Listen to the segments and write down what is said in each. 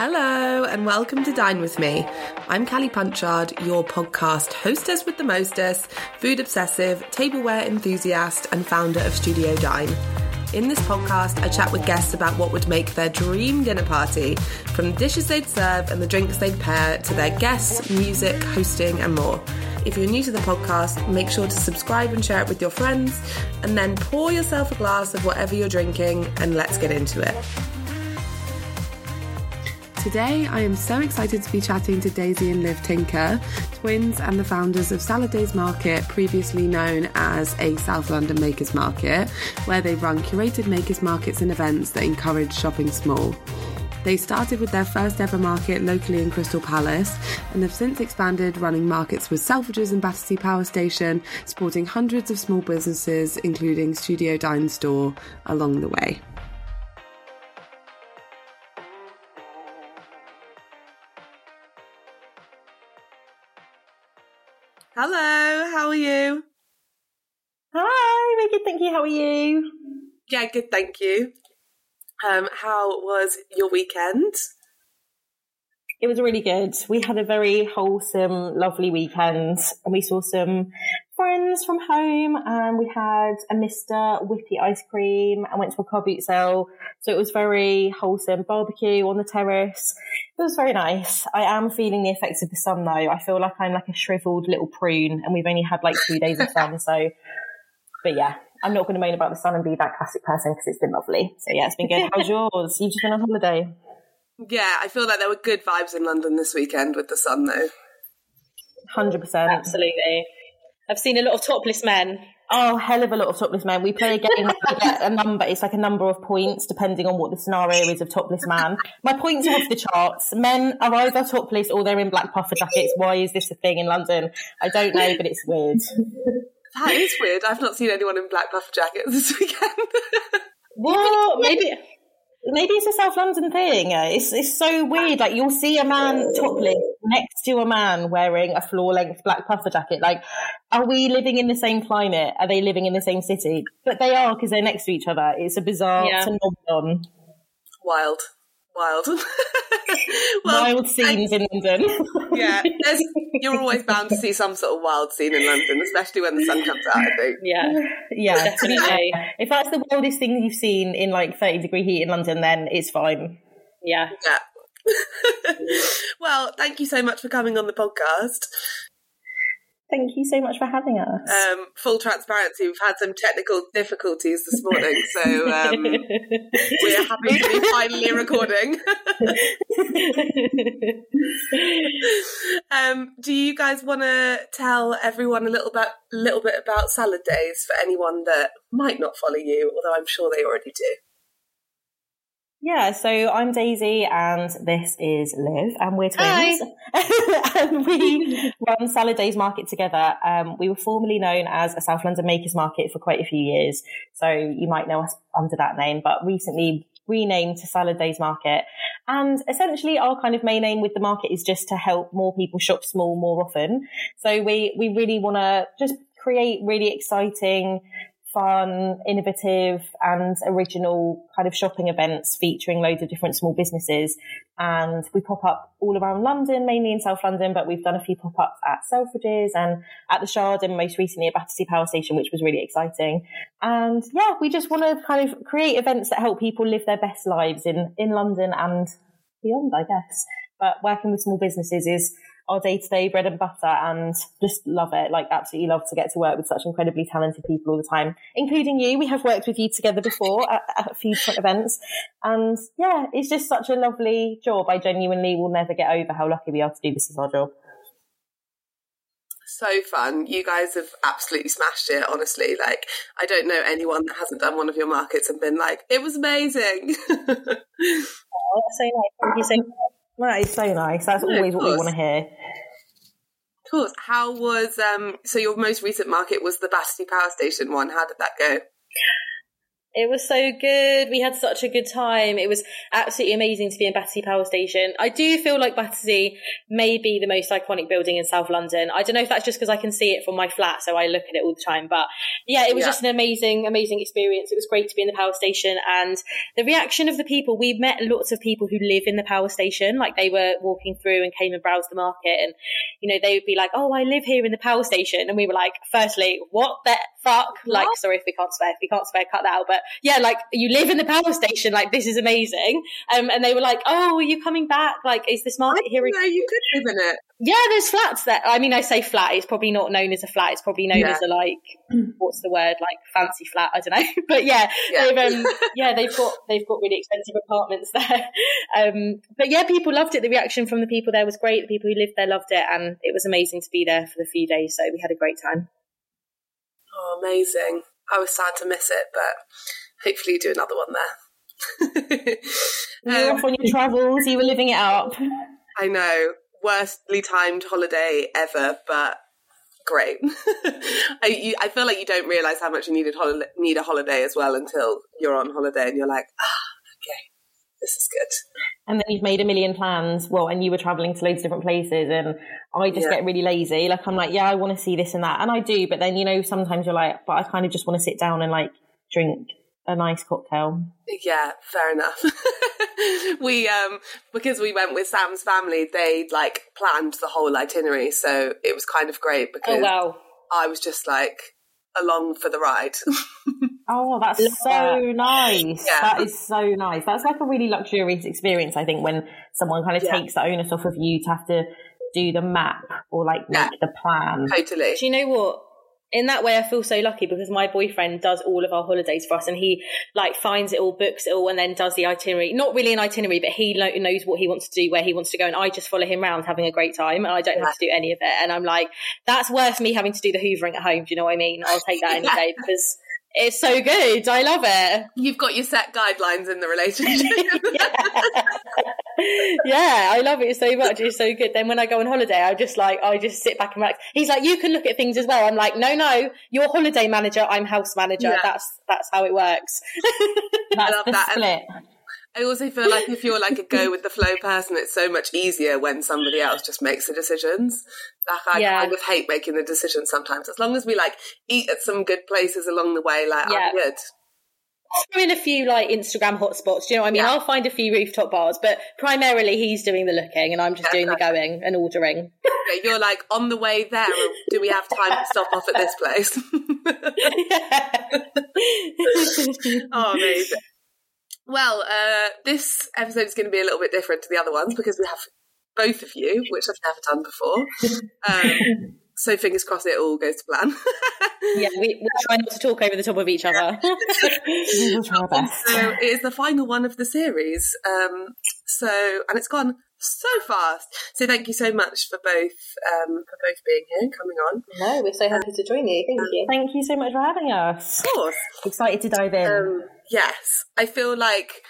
Hello, and welcome to Dine With Me. I'm Callie Punchard, your podcast hostess with the mostess, food obsessive, tableware enthusiast, and founder of Studio Dine. In this podcast, I chat with guests about what would make their dream dinner party, from the dishes they'd serve and the drinks they'd pair to their guests, music, hosting, and more. If you're new to the podcast, make sure to subscribe and share it with your friends, and then pour yourself a glass of whatever you're drinking, and let's get into it. Today, I am so excited to be chatting to Daisy and Liv Tinker, twins and the founders of Salad Days Market, previously known as a South London Makers Market, where they run curated makers markets and events that encourage shopping small. They started with their first ever market locally in Crystal Palace and have since expanded, running markets with Selfridges and Battersea Power Station, supporting hundreds of small businesses, including Studio Dine Store, along the way. Hello, how are you? Hi, very good, thank you. How are you? Yeah, good, thank you. Um, how was your weekend? It was really good. We had a very wholesome, lovely weekend, and we saw some friends from home, and we had a Mister Whippy ice cream, and went to a car boot sale. So it was very wholesome. Barbecue on the terrace. It was very nice. I am feeling the effects of the sun though. I feel like I'm like a shriveled little prune, and we've only had like two days of sun. So, but yeah, I'm not going to moan about the sun and be that classic person because it's been lovely. So yeah, it's been good. How's yours? You've just been on holiday. Yeah, I feel like there were good vibes in London this weekend with the sun though. Hundred percent, absolutely. I've seen a lot of topless men. Oh, hell of a lot of topless men. We play a game we get a number. It's like a number of points depending on what the scenario is of topless man. My points are off the charts. Men are either topless or they're in black puffer jackets. Why is this a thing in London? I don't know, but it's weird. That is weird. I've not seen anyone in black puffer jackets this weekend. what? Maybe maybe it's a South London thing. Uh, it's it's so weird. Like you'll see a man topless next to a man wearing a floor length black puffer jacket. Like, are we living in the same climate? Are they living in the same city? But they are because they're next to each other. It's a bizarre yeah. phenomenon. Wild. Wild. well, wild scenes in London. yeah, you're always bound to see some sort of wild scene in London, especially when the sun comes out. I think. Yeah, yeah, definitely. if that's the wildest thing you've seen in like 30 degree heat in London, then it's fine. Yeah, yeah. well, thank you so much for coming on the podcast. Thank you so much for having us. Um, full transparency, we've had some technical difficulties this morning, so um, we're happy to be finally recording. um, do you guys want to tell everyone a little bit, little bit about Salad Days for anyone that might not follow you, although I'm sure they already do? Yeah, so I'm Daisy and this is Liv and we're twins. and we run Salad Days Market together. Um, we were formerly known as a South London Makers Market for quite a few years. So you might know us under that name, but recently renamed to Salad Days Market. And essentially our kind of main aim with the market is just to help more people shop small more often. So we, we really want to just create really exciting fun, innovative and original kind of shopping events featuring loads of different small businesses. And we pop up all around London, mainly in South London, but we've done a few pop-ups at Selfridges and at the Shard and most recently at Battersea Power Station, which was really exciting. And yeah, we just want to kind of create events that help people live their best lives in, in London and beyond, I guess. But working with small businesses is our day to day bread and butter and just love it. Like absolutely love to get to work with such incredibly talented people all the time, including you. We have worked with you together before at, at a few events. And yeah, it's just such a lovely job. I genuinely will never get over how lucky we are to do this as our job. So fun. You guys have absolutely smashed it, honestly. Like, I don't know anyone that hasn't done one of your markets and been like, it was amazing. oh, so nice. Thank you so much. That is so nice. That's always what we want to hear. Of course. How was um? So your most recent market was the Battersea Power Station one. How did that go? It was so good. We had such a good time. It was absolutely amazing to be in Battersea Power Station. I do feel like Battersea may be the most iconic building in South London. I don't know if that's just because I can see it from my flat, so I look at it all the time. But yeah, it was yeah. just an amazing, amazing experience. It was great to be in the power station and the reaction of the people. We met lots of people who live in the power station. Like they were walking through and came and browsed the market and, you know, they would be like, Oh, I live here in the power station. And we were like, firstly, what the fuck? What? Like, sorry if we can't swear, if we can't swear, cut that out. But yeah, like you live in the power station. Like this is amazing. Um, and they were like, oh, are you coming back? Like, is this market here? No, you could live in it. Yeah, there's flats there. I mean, I say flat. It's probably not known as a flat. It's probably known yeah. as a like, what's the word? Like fancy flat. I don't know. but yeah, yeah. they've um, yeah, they've got they've got really expensive apartments there. Um, but yeah, people loved it. The reaction from the people there was great. The people who lived there loved it, and it was amazing to be there for the few days. So we had a great time. Oh, amazing! I was sad to miss it, but hopefully you do another one there. you were um, off on your travels. You were living it up. I know, worstly timed holiday ever, but great. I, you, I feel like you don't realize how much you needed hol- need a holiday as well until you're on holiday and you're like, ah, okay, this is good. And then you've made a million plans. Well, and you were traveling to loads of different places, and I just yeah. get really lazy. Like I'm like, yeah, I want to see this and that, and I do. But then you know, sometimes you're like, but I kind of just want to sit down and like drink a nice cocktail. Yeah, fair enough. we um because we went with Sam's family, they like planned the whole itinerary, so it was kind of great because oh, wow. I was just like along for the ride. oh, that's Love so that. nice. Yeah. That is so nice. That's like a really luxurious experience, I think, when someone kind of yeah. takes the onus off of you to have to do the map or like make yeah. the plan. Totally. Do you know what? In that way, I feel so lucky because my boyfriend does all of our holidays for us and he like finds it all, books it all, and then does the itinerary. Not really an itinerary, but he lo- knows what he wants to do, where he wants to go. And I just follow him around having a great time and I don't yeah. have to do any of it. And I'm like, that's worth me having to do the hoovering at home. Do you know what I mean? I'll take that any day because it's so good. I love it. You've got your set guidelines in the relationship. yeah, I love it so much. It's so good. Then when I go on holiday, I just like I just sit back and relax. He's like, you can look at things as well. I'm like, no, no, you're holiday manager. I'm house manager. Yeah. That's that's how it works. that's the that. split. I also feel like if you're like a go with the flow person, it's so much easier when somebody else just makes the decisions. Like I yeah. kind of hate making the decisions sometimes. As long as we like eat at some good places along the way, like yeah. I'm good throw in a few like Instagram hotspots. Do you know what I mean? Yeah. I'll find a few rooftop bars, but primarily he's doing the looking and I'm just yeah, doing the going and ordering. You're like on the way there. Do we have time to stop off at this place? oh, amazing. Well, uh, this episode is going to be a little bit different to the other ones because we have both of you, which I've never done before. Um, so fingers crossed it all goes to plan. yeah, we, will try not to talk over the top of each other. we'll try our best. So it is the final one of the series. Um, so and it's gone so fast. So thank you so much for both um, for both being here, and coming on. No, we're so happy to join you. Thank you. Thank you so much for having us. Of course. Excited to dive in. Um, yes, I feel like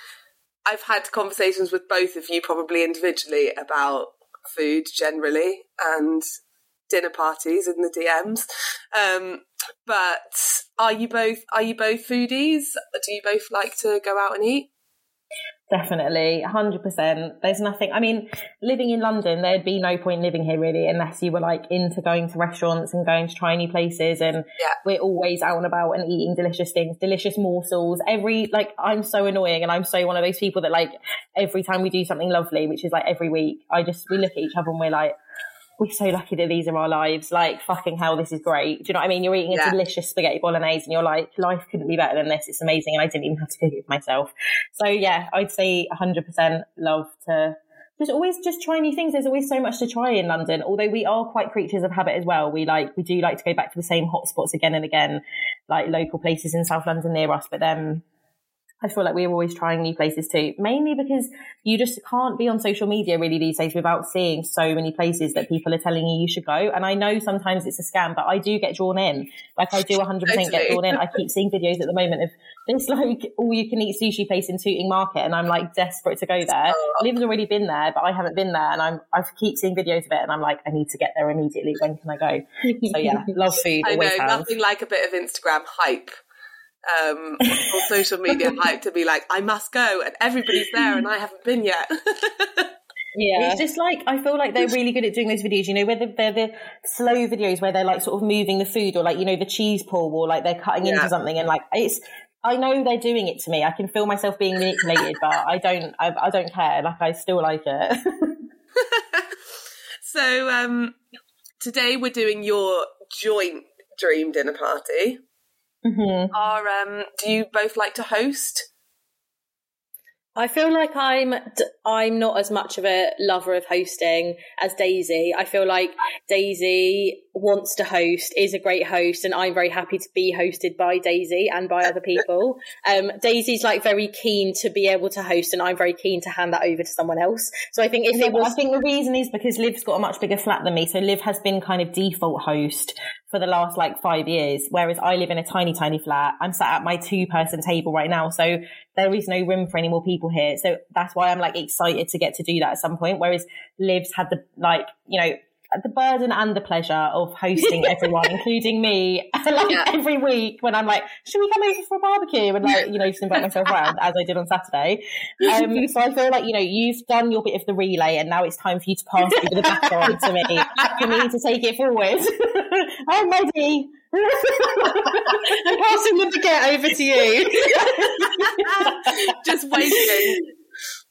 I've had conversations with both of you, probably individually, about food generally and dinner parties in the DMs. Um, but are you both are you both foodies? Do you both like to go out and eat? Definitely, 100%. There's nothing, I mean, living in London, there'd be no point living here really unless you were like into going to restaurants and going to try new places. And yeah. we're always out and about and eating delicious things, delicious morsels. Every, like, I'm so annoying and I'm so one of those people that like every time we do something lovely, which is like every week, I just, we look at each other and we're like, we're so lucky that these are our lives. Like, fucking hell, this is great. Do you know what I mean? You're eating a yeah. delicious spaghetti bolognese and you're like, life couldn't be better than this. It's amazing. And I didn't even have to cook it for myself. So yeah, I'd say 100% love to just always just try new things. There's always so much to try in London. Although we are quite creatures of habit as well. We like, we do like to go back to the same hotspots again and again, like local places in South London near us. But then I feel like we're always trying new places too, mainly because you just can't be on social media really these days without seeing so many places that people are telling you you should go. And I know sometimes it's a scam, but I do get drawn in. Like I do 100% totally. get drawn in. I keep seeing videos at the moment of this like all you can eat sushi place in Tooting Market, and I'm like desperate to go there. Liv's already been there, but I haven't been there, and I'm I keep seeing videos of it, and I'm like I need to get there immediately. When can I go? So yeah, love food. I know nothing like a bit of Instagram hype um, or social media hype to be like, I must go, and everybody's there, and I haven't been yet. Yeah. It's just like I feel like they're really good at doing those videos, you know, whether they're the slow videos where they're like sort of moving the food or like, you know, the cheese pull or like they're cutting yeah. into something and like it's I know they're doing it to me. I can feel myself being manipulated, but I don't I, I don't care. Like I still like it. so um today we're doing your joint dream dinner party. Mm-hmm. Are um do you both like to host? I feel like I'm I'm not as much of a lover of hosting as Daisy. I feel like Daisy wants to host, is a great host, and I'm very happy to be hosted by Daisy and by other people. Um, Daisy's like very keen to be able to host, and I'm very keen to hand that over to someone else. So I think if yeah, it was, I think the reason is because Liv's got a much bigger flat than me, so Liv has been kind of default host for the last like five years, whereas I live in a tiny, tiny flat. I'm sat at my two person table right now, so there is no room for any more people here. So that's why I'm like excited to get to do that at some point. Whereas Liv's had the like, you know, the burden and the pleasure of hosting everyone, including me, like yeah. every week when I'm like, should we come over for a barbecue? And like, you know, just invite myself around as I did on Saturday. Um, so I feel like, you know, you've done your bit of the relay and now it's time for you to pass over the baton to me, for me to take it forward. I'm ready. I'm passing the baguette over to you. Just waiting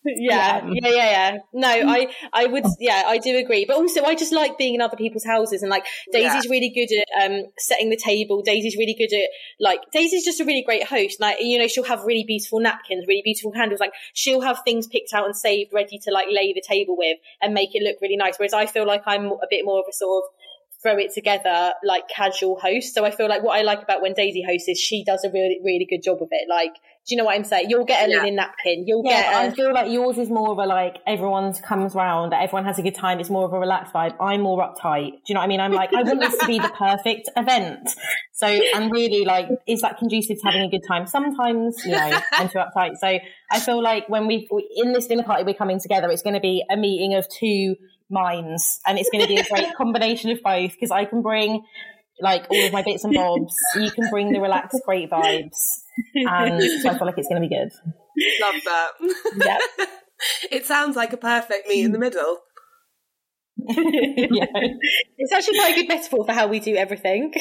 yeah, yeah, yeah, yeah. No, I, I would, yeah, I do agree. But also, I just like being in other people's houses, and like Daisy's yeah. really good at um setting the table. Daisy's really good at like Daisy's just a really great host. Like you know, she'll have really beautiful napkins, really beautiful candles. Like she'll have things picked out and saved, ready to like lay the table with and make it look really nice. Whereas I feel like I'm a bit more of a sort of throw it together like casual host. So I feel like what I like about when Daisy hosts is she does a really, really good job of it. Like, do you know what I'm saying? You'll get a yeah. linen napkin. You'll yeah, get. A... I feel like yours is more of a like everyone comes round, everyone has a good time. It's more of a relaxed vibe. I'm more uptight. Do you know what I mean? I'm like I want this to be the perfect event. So and really like is that conducive to having a good time? Sometimes you know I'm too uptight. So I feel like when we in this dinner party we're coming together, it's going to be a meeting of two minds and it's going to be a great combination of both because I can bring like all of my bits and bobs. You can bring the relaxed, great vibes, and so I feel like it's going to be good. Love that. Yeah, it sounds like a perfect meet in the middle. yeah, it's actually quite a good metaphor for how we do everything.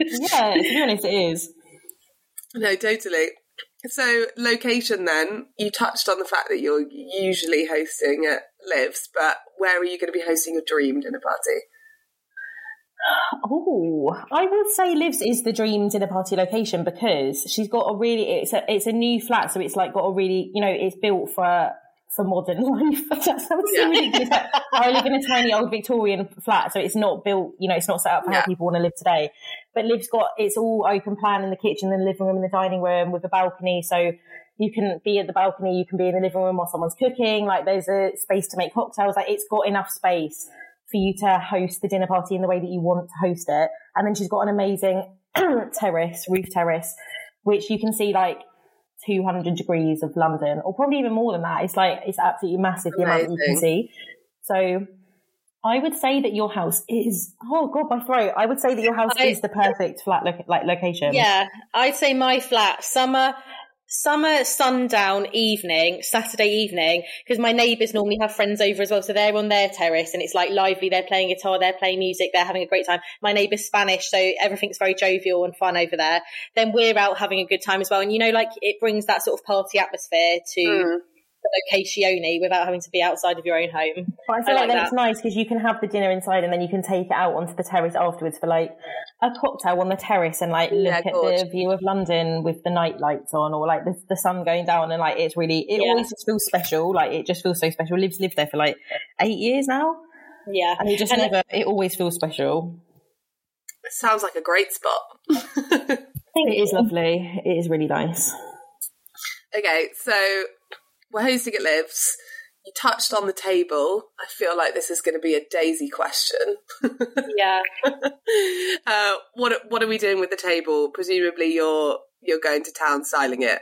yeah, to be honest, it is. No, totally. So, location then, you touched on the fact that you're usually hosting at Liv's, but where are you going to be hosting your dream dinner party? Oh, I would say Liv's is the dream dinner party location because she's got a really it's a it's a new flat, so it's like got a really you know it's built for for modern life. that sounds yeah. ridiculous. I live in a tiny old Victorian flat, so it's not built you know it's not set up for yeah. how people want to live today. But Liv's got it's all open plan in the kitchen, the living room, and the dining room with a balcony, so you can be at the balcony, you can be in the living room while someone's cooking. Like there's a space to make cocktails. Like it's got enough space for you to host the dinner party in the way that you want to host it. And then she's got an amazing terrace, roof terrace, which you can see like 200 degrees of London, or probably even more than that. It's like, it's absolutely massive the amount that you can see. So I would say that your house is, oh God, my throat. I would say that your house I, is the perfect flat lo- like location. Yeah. I'd say my flat, summer, summer sundown evening, Saturday evening, because my neighbours normally have friends over as well. So they're on their terrace and it's like lively. They're playing guitar, they're playing music, they're having a great time. My neighbour's Spanish, so everything's very jovial and fun over there. Then we're out having a good time as well. And you know, like it brings that sort of party atmosphere to mm locatione without having to be outside of your own home. But I feel I like, like that it's nice because you can have the dinner inside and then you can take it out onto the terrace afterwards for like a cocktail on the terrace and like look yeah, at the view of London with the night lights on or like the, the sun going down and like it's really it yeah. always just feels special. Like it just feels so special. Liv's lived there for like eight years now. Yeah, and it just and never. It, it always feels special. Sounds like a great spot. it is lovely. It is really nice. Okay, so we're hosting at Liv's. You touched on the table. I feel like this is going to be a Daisy question. yeah. uh, what What are we doing with the table? Presumably, you're you're going to town styling it.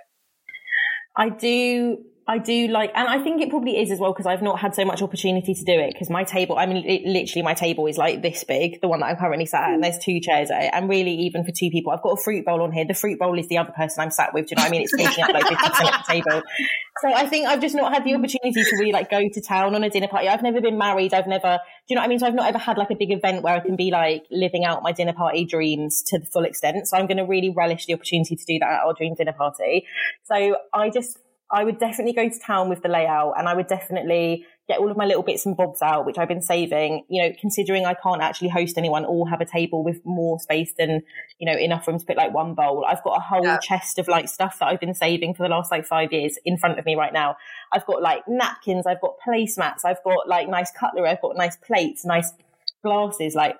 I do. I do like, and I think it probably is as well because I've not had so much opportunity to do it. Because my table, I mean, it, literally, my table is like this big, the one that I'm currently sat at, and there's two chairs at it. And really, even for two people, I've got a fruit bowl on here. The fruit bowl is the other person I'm sat with. Do you know what I mean? It's taking up like 50% of the table. So I think I've just not had the opportunity to really like go to town on a dinner party. I've never been married. I've never, do you know what I mean? So I've not ever had like a big event where I can be like living out my dinner party dreams to the full extent. So I'm going to really relish the opportunity to do that at our dream dinner party. So I just, I would definitely go to town with the layout and I would definitely get all of my little bits and bobs out, which I've been saving, you know, considering I can't actually host anyone or have a table with more space than, you know, enough room to put like one bowl. I've got a whole yeah. chest of like stuff that I've been saving for the last like five years in front of me right now. I've got like napkins, I've got placemats, I've got like nice cutlery, I've got nice plates, nice glasses, like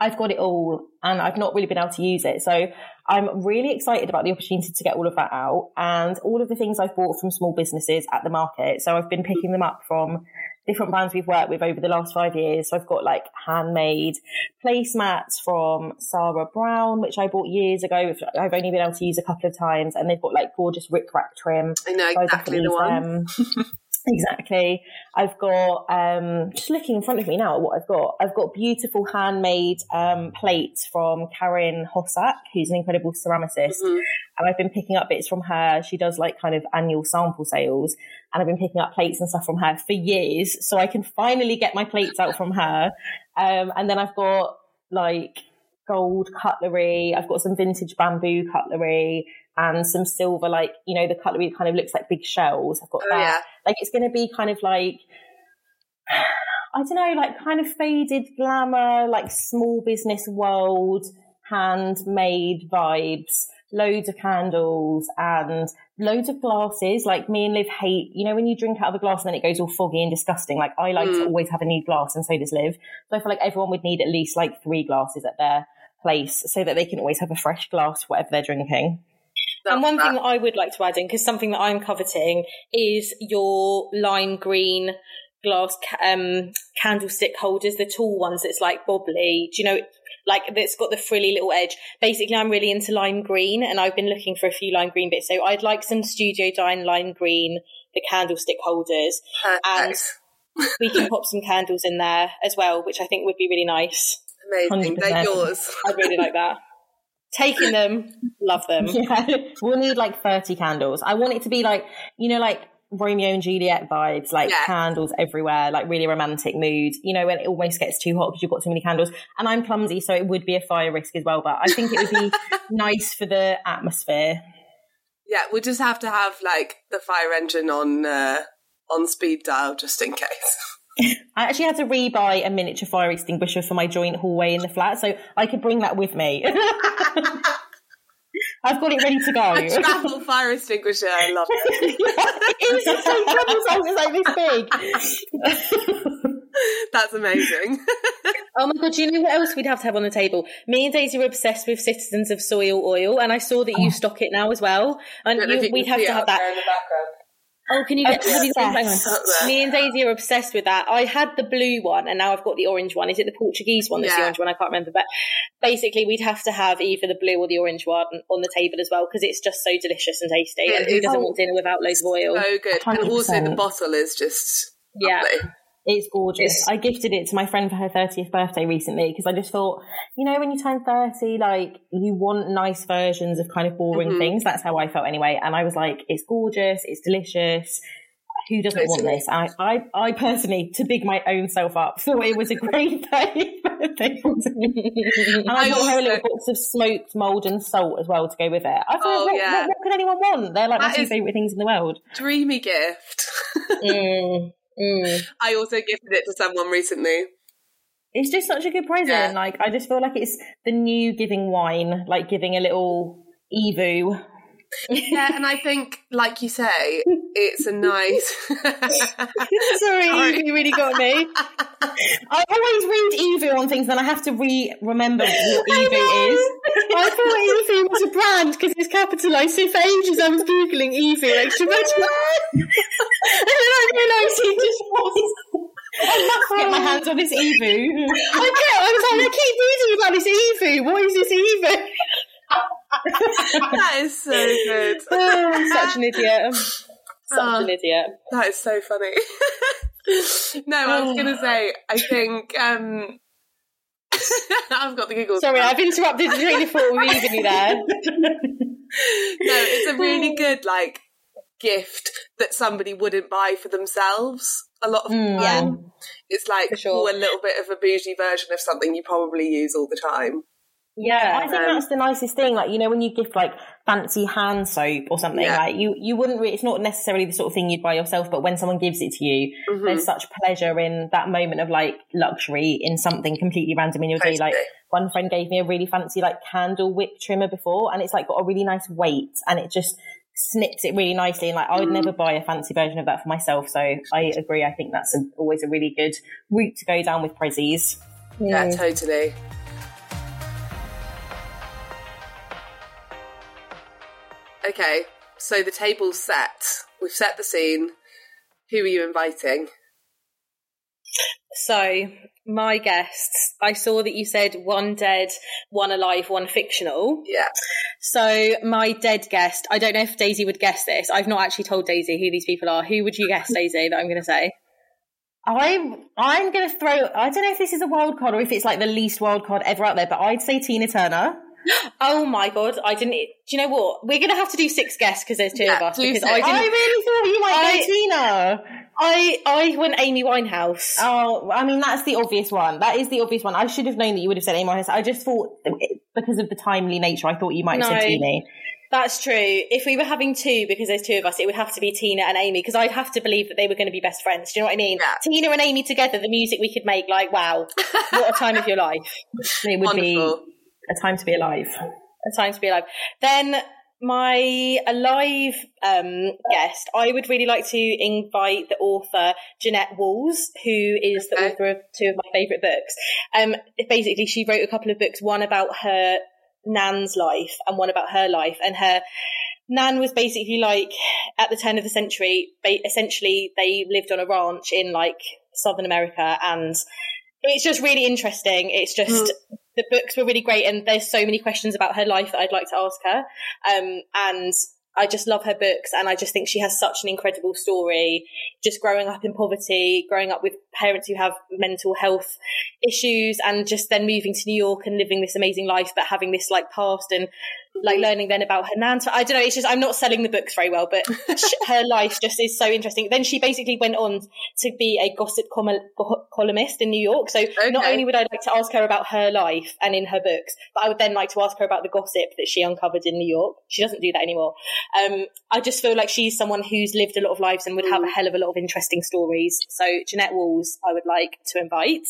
I've got it all and I've not really been able to use it. So I'm really excited about the opportunity to get all of that out and all of the things I've bought from small businesses at the market. So I've been picking them up from different brands we've worked with over the last five years. So I've got like handmade placemats from Sarah Brown, which I bought years ago. Which I've only been able to use a couple of times and they've got like gorgeous rickrack trim. I know exactly the one. Exactly. I've got um, just looking in front of me now at what I've got. I've got beautiful handmade um, plates from Karen Hossack, who's an incredible ceramicist, mm-hmm. and I've been picking up bits from her. She does like kind of annual sample sales, and I've been picking up plates and stuff from her for years. So I can finally get my plates out from her. Um, and then I've got like gold cutlery. I've got some vintage bamboo cutlery and some silver, like, you know, the cutlery kind of looks like big shells. I've got oh, that. Yeah. Like, it's going to be kind of like, I don't know, like kind of faded glamour, like small business world, handmade vibes, loads of candles and loads of glasses. Like me and Liv hate, you know, when you drink out of a glass and then it goes all foggy and disgusting. Like I like mm. to always have a new glass and so does Liv. So I feel like everyone would need at least like three glasses at their place so that they can always have a fresh glass, whatever they're drinking and one that. thing that I would like to add in, because something that I'm coveting is your lime green glass um, candlestick holders, the tall ones that's like bobbly. Do you know, like that's got the frilly little edge. Basically, I'm really into lime green, and I've been looking for a few lime green bits. So I'd like some Studio Dine lime green, the candlestick holders, Perfect. and we can pop some candles in there as well, which I think would be really nice. Amazing, 100%. they're yours. I'd really like that. Taking them, love them. Yeah, we'll need like 30 candles. I want it to be like, you know, like Romeo and Juliet vibes, like yeah. candles everywhere, like really romantic mood, you know, when it almost gets too hot because you've got too many candles. And I'm clumsy, so it would be a fire risk as well, but I think it would be nice for the atmosphere. Yeah, we'll just have to have like the fire engine on uh, on speed dial just in case. I actually had to rebuy a miniature fire extinguisher for my joint hallway in the flat, so I could bring that with me. I've got it ready to go. A travel fire extinguisher, I love it. it's like this big. That's amazing. oh my god, do you know what else we'd have to have on the table? Me and Daisy were obsessed with Citizens of Soil oil, and I saw that you oh. stock it now as well. And you, we'd have to have that. Oh, can you get? Have you got, Me and Daisy are obsessed with that. I had the blue one, and now I've got the orange one. Is it the Portuguese one? That's yeah. the orange one. I can't remember, but basically, we'd have to have either the blue or the orange one on the table as well because it's just so delicious and tasty. It and who doesn't want dinner without loads of oil? So good, 100%. and also the bottle is just yeah. It's gorgeous. I gifted it to my friend for her 30th birthday recently because I just thought, you know, when you turn 30, like you want nice versions of kind of boring mm-hmm. things. That's how I felt anyway. And I was like, it's gorgeous. It's delicious. Who doesn't want this? I, I, I personally, to big my own self up, thought it was a great day. and I got her a little box of smoked Maldon salt as well to go with it. I thought, oh, what, yeah. what, what, could anyone want? They're like that my two favourite things in the world. Dreamy gift. mm. Mm. I also gifted it to someone recently. It's just such a good present. Yeah. Like I just feel like it's the new giving wine, like giving a little EVOO. Yeah, and I think, like you say, it's a nice. Sorry, Sorry, you really got me. I always read EVOO on things, then I have to re remember what EVOO is. I thought EVOO was a brand because it's capitalised. So for ages, I was googling EVOO, like should and then I realised it just was. I must get my hands on this EVOO. I get. I was like, I keep reading about this EVOO. What is this EVOO? that is so good. oh, I'm such an idiot. Such oh, an idiot. That is so funny. no, I was going to say, I think. um I've got the giggles. Sorry, I've interrupted the train of thought leaving you there. no, it's a really good like gift that somebody wouldn't buy for themselves. A lot of mm, yeah. it's like sure. a little bit of a bougie version of something you probably use all the time. Yeah, I think um, that's the nicest thing. Like you know, when you gift like fancy hand soap or something, yeah. like you you wouldn't. Re- it's not necessarily the sort of thing you'd buy yourself, but when someone gives it to you, mm-hmm. there's such pleasure in that moment of like luxury in something completely random in your day. Like one friend gave me a really fancy like candle wick trimmer before, and it's like got a really nice weight, and it just snips it really nicely. And like I would mm. never buy a fancy version of that for myself. So I agree. I think that's a, always a really good route to go down with prezzies. Yeah, mm. totally. Okay, so the table's set. We've set the scene. Who are you inviting? So, my guests, I saw that you said one dead, one alive, one fictional. Yeah. So, my dead guest, I don't know if Daisy would guess this. I've not actually told Daisy who these people are. Who would you guess, Daisy, that I'm going to say? I'm I'm going to throw. I don't know if this is a wild card or if it's like the least wild card ever out there, but I'd say Tina Turner. Oh my god! I didn't. Do you know what? We're gonna have to do six guests because there's two yeah, of us. Because I, I, really thought you might go Tina. I I went Amy Winehouse. Oh, I mean that's the obvious one. That is the obvious one. I should have known that you would have said Amy Winehouse. I just thought because of the timely nature, I thought you might have no, said Tina. That's true. If we were having two, because there's two of us, it would have to be Tina and Amy, because I'd have to believe that they were going to be best friends. Do you know what I mean? Yeah. Tina and Amy together, the music we could make, like, wow, what a time of your life. It would Wonderful. be a time to be alive. A time to be alive. Then my alive um, guest, I would really like to invite the author Jeanette Walls, who is the author of two of my favourite books. Um, basically, she wrote a couple of books, one about her nan's life and one about her life, and her nan was basically like at the turn of the century. Essentially, they lived on a ranch in like Southern America, and it's just really interesting. It's just. Mm the books were really great, and there's so many questions about her life that I'd like to ask her. Um, and I just love her books, and I just think she has such an incredible story. Just growing up in poverty, growing up with parents who have mental health issues, and just then moving to New York and living this amazing life, but having this like past and like learning then about her nan. I don't know. It's just I'm not selling the books very well, but her life just is so interesting. Then she basically went on to be a gossip com- columnist in New York. So okay. not only would I like to ask her about her life and in her books, but I would then like to ask her about the gossip that she uncovered in New York. She doesn't do that anymore. Um, I just feel like she's someone who's lived a lot of lives and would have a hell of a lot of interesting stories. So Jeanette Walls, I would like to invite.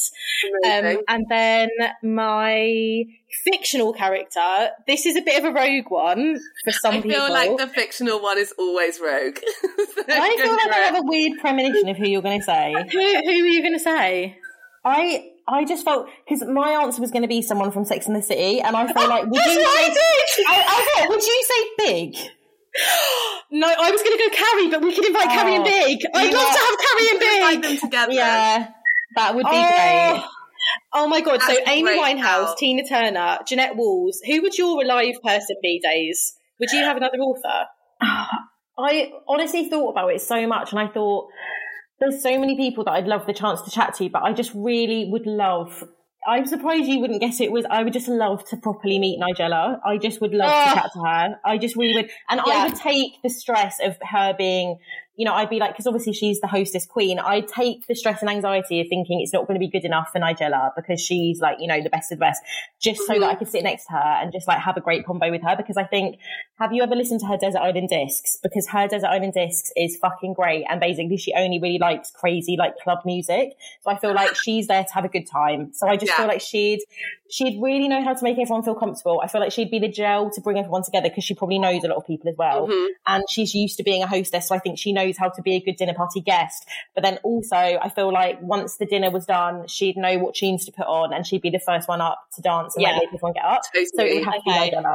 Um, and then my fictional character. This is a bit of a rogue one for some people. I feel like the fictional one is always rogue. I feel like I have a weird premonition of who you're going to say. who, who are you going to say? I I just felt because my answer was going to be someone from Sex and the City, and I felt like would That's you say? I, did. I, I thought would you say big? no, I was going to go Carrie, but we could invite oh, Carrie and oh, Big. I'd love to have Carrie and Big. Invite them together. Yeah, that would be oh. great. Oh my god! That's so Amy Winehouse, Tina Turner, Jeanette Walls. Who would your alive person be, Days? Would you have another author? I honestly thought about it so much, and I thought there's so many people that I'd love the chance to chat to, but I just really would love. I'm surprised you wouldn't guess it was. I would just love to properly meet Nigella. I just would love to ah. chat to her. I just really would, and yeah. I would take the stress of her being you know, I'd be like, because obviously she's the hostess queen. I take the stress and anxiety of thinking it's not going to be good enough for Nigella because she's like, you know, the best of the best, just so that I mm-hmm. could sit next to her and just like have a great combo with her. Because I think, have you ever listened to her Desert Island Discs? Because her Desert Island Discs is fucking great. And basically she only really likes crazy like club music. So I feel like she's there to have a good time. So I just yeah. feel like she'd, she'd really know how to make everyone feel comfortable. I feel like she'd be the gel to bring everyone together because she probably knows a lot of people as well. Mm-hmm. And she's used to being a hostess. So I think she knows how to be a good dinner party guest. But then also, I feel like once the dinner was done, she'd know what tunes to put on and she'd be the first one up to dance and yeah. everyone get up. Totally. So it would have okay. to be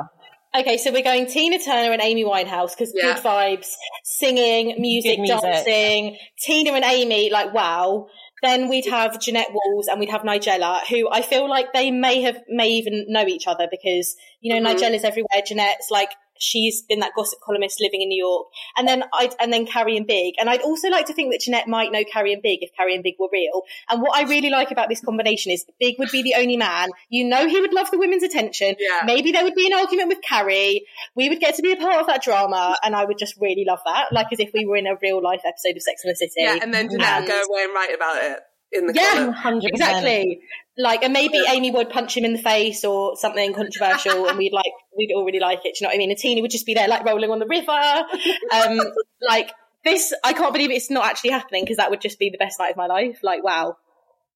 Okay, so we're going Tina Turner and Amy Winehouse because yeah. good vibes, singing, music, music, dancing. Tina and Amy, like wow. Then we'd have Jeanette Walls and we'd have Nigella, who I feel like they may have may even know each other because you know mm-hmm. Nigella's everywhere. Jeanette's like she's been that gossip columnist living in New York. And then I and then Carrie and Big. And I'd also like to think that Jeanette might know Carrie and Big if Carrie and Big were real. And what I really like about this combination is Big would be the only man. You know he would love the women's attention. Yeah. Maybe there would be an argument with Carrie. We would get to be a part of that drama, and I would just really love that. Like as if we were in a real life episode of Sex and the City. Yeah, and then Jeanette And- would go away and write about it in the Yeah. column. hundred Exactly. Like, and maybe Amy would punch him in the face or something controversial, and we'd like, we'd all really like it. Do you know what I mean? And Tina would just be there, like rolling on the river. Um, like this, I can't believe it's not actually happening because that would just be the best night of my life. Like, wow.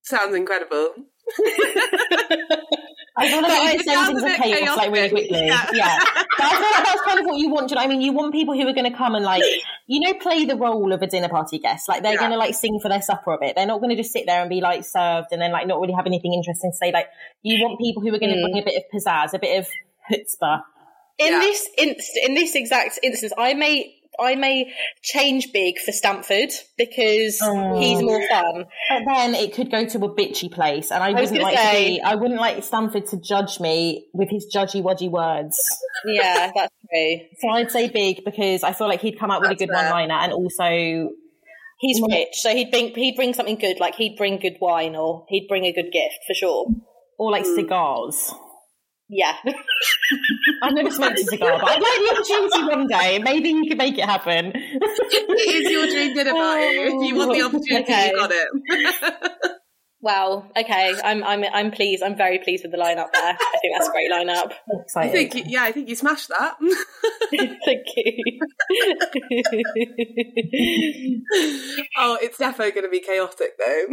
Sounds incredible. I feel like But it it just sounds sends a into bit chaos like really chaotic. quickly. Yeah. Yeah. But I feel like that's kind of what you want. Do you know I mean? You want people who are going to come and like, you know, play the role of a dinner party guest. Like they're Yeah. going to like sing for their supper a bit. They're not going to just sit there and be like served and then like not really have anything interesting to say. Like you want people who are going to Mm. bring a bit of pizzazz, a bit of chutzpah. In Yeah. this inst- in this exact instance, I may I may change Big for Stanford because Oh. he's more fun. But then it could go to a bitchy place, and I, was wouldn't like say- to be. I wouldn't like Stanford to judge me with his judgy wudgy words. Yeah, that's true. So I'd say big because I feel like he'd come out with That's a good fair. one-liner, and also He's Mm. rich, so he'd bring he'd bring something good, like he'd bring good wine or he'd bring a good gift for sure. or like Mm. cigars. Yeah. I've never smoked a cigar, but I'd like the opportunity one day. Maybe you could make it happen. it is your dream dinner party. Oh, if you want the opportunity, Okay. you got it. Wow. Okay. I'm I'm I'm pleased. I'm very pleased with the lineup there. I think that's a great lineup. I think, you- yeah, I think you smashed that. Thank you. oh, it's definitely going to be chaotic though.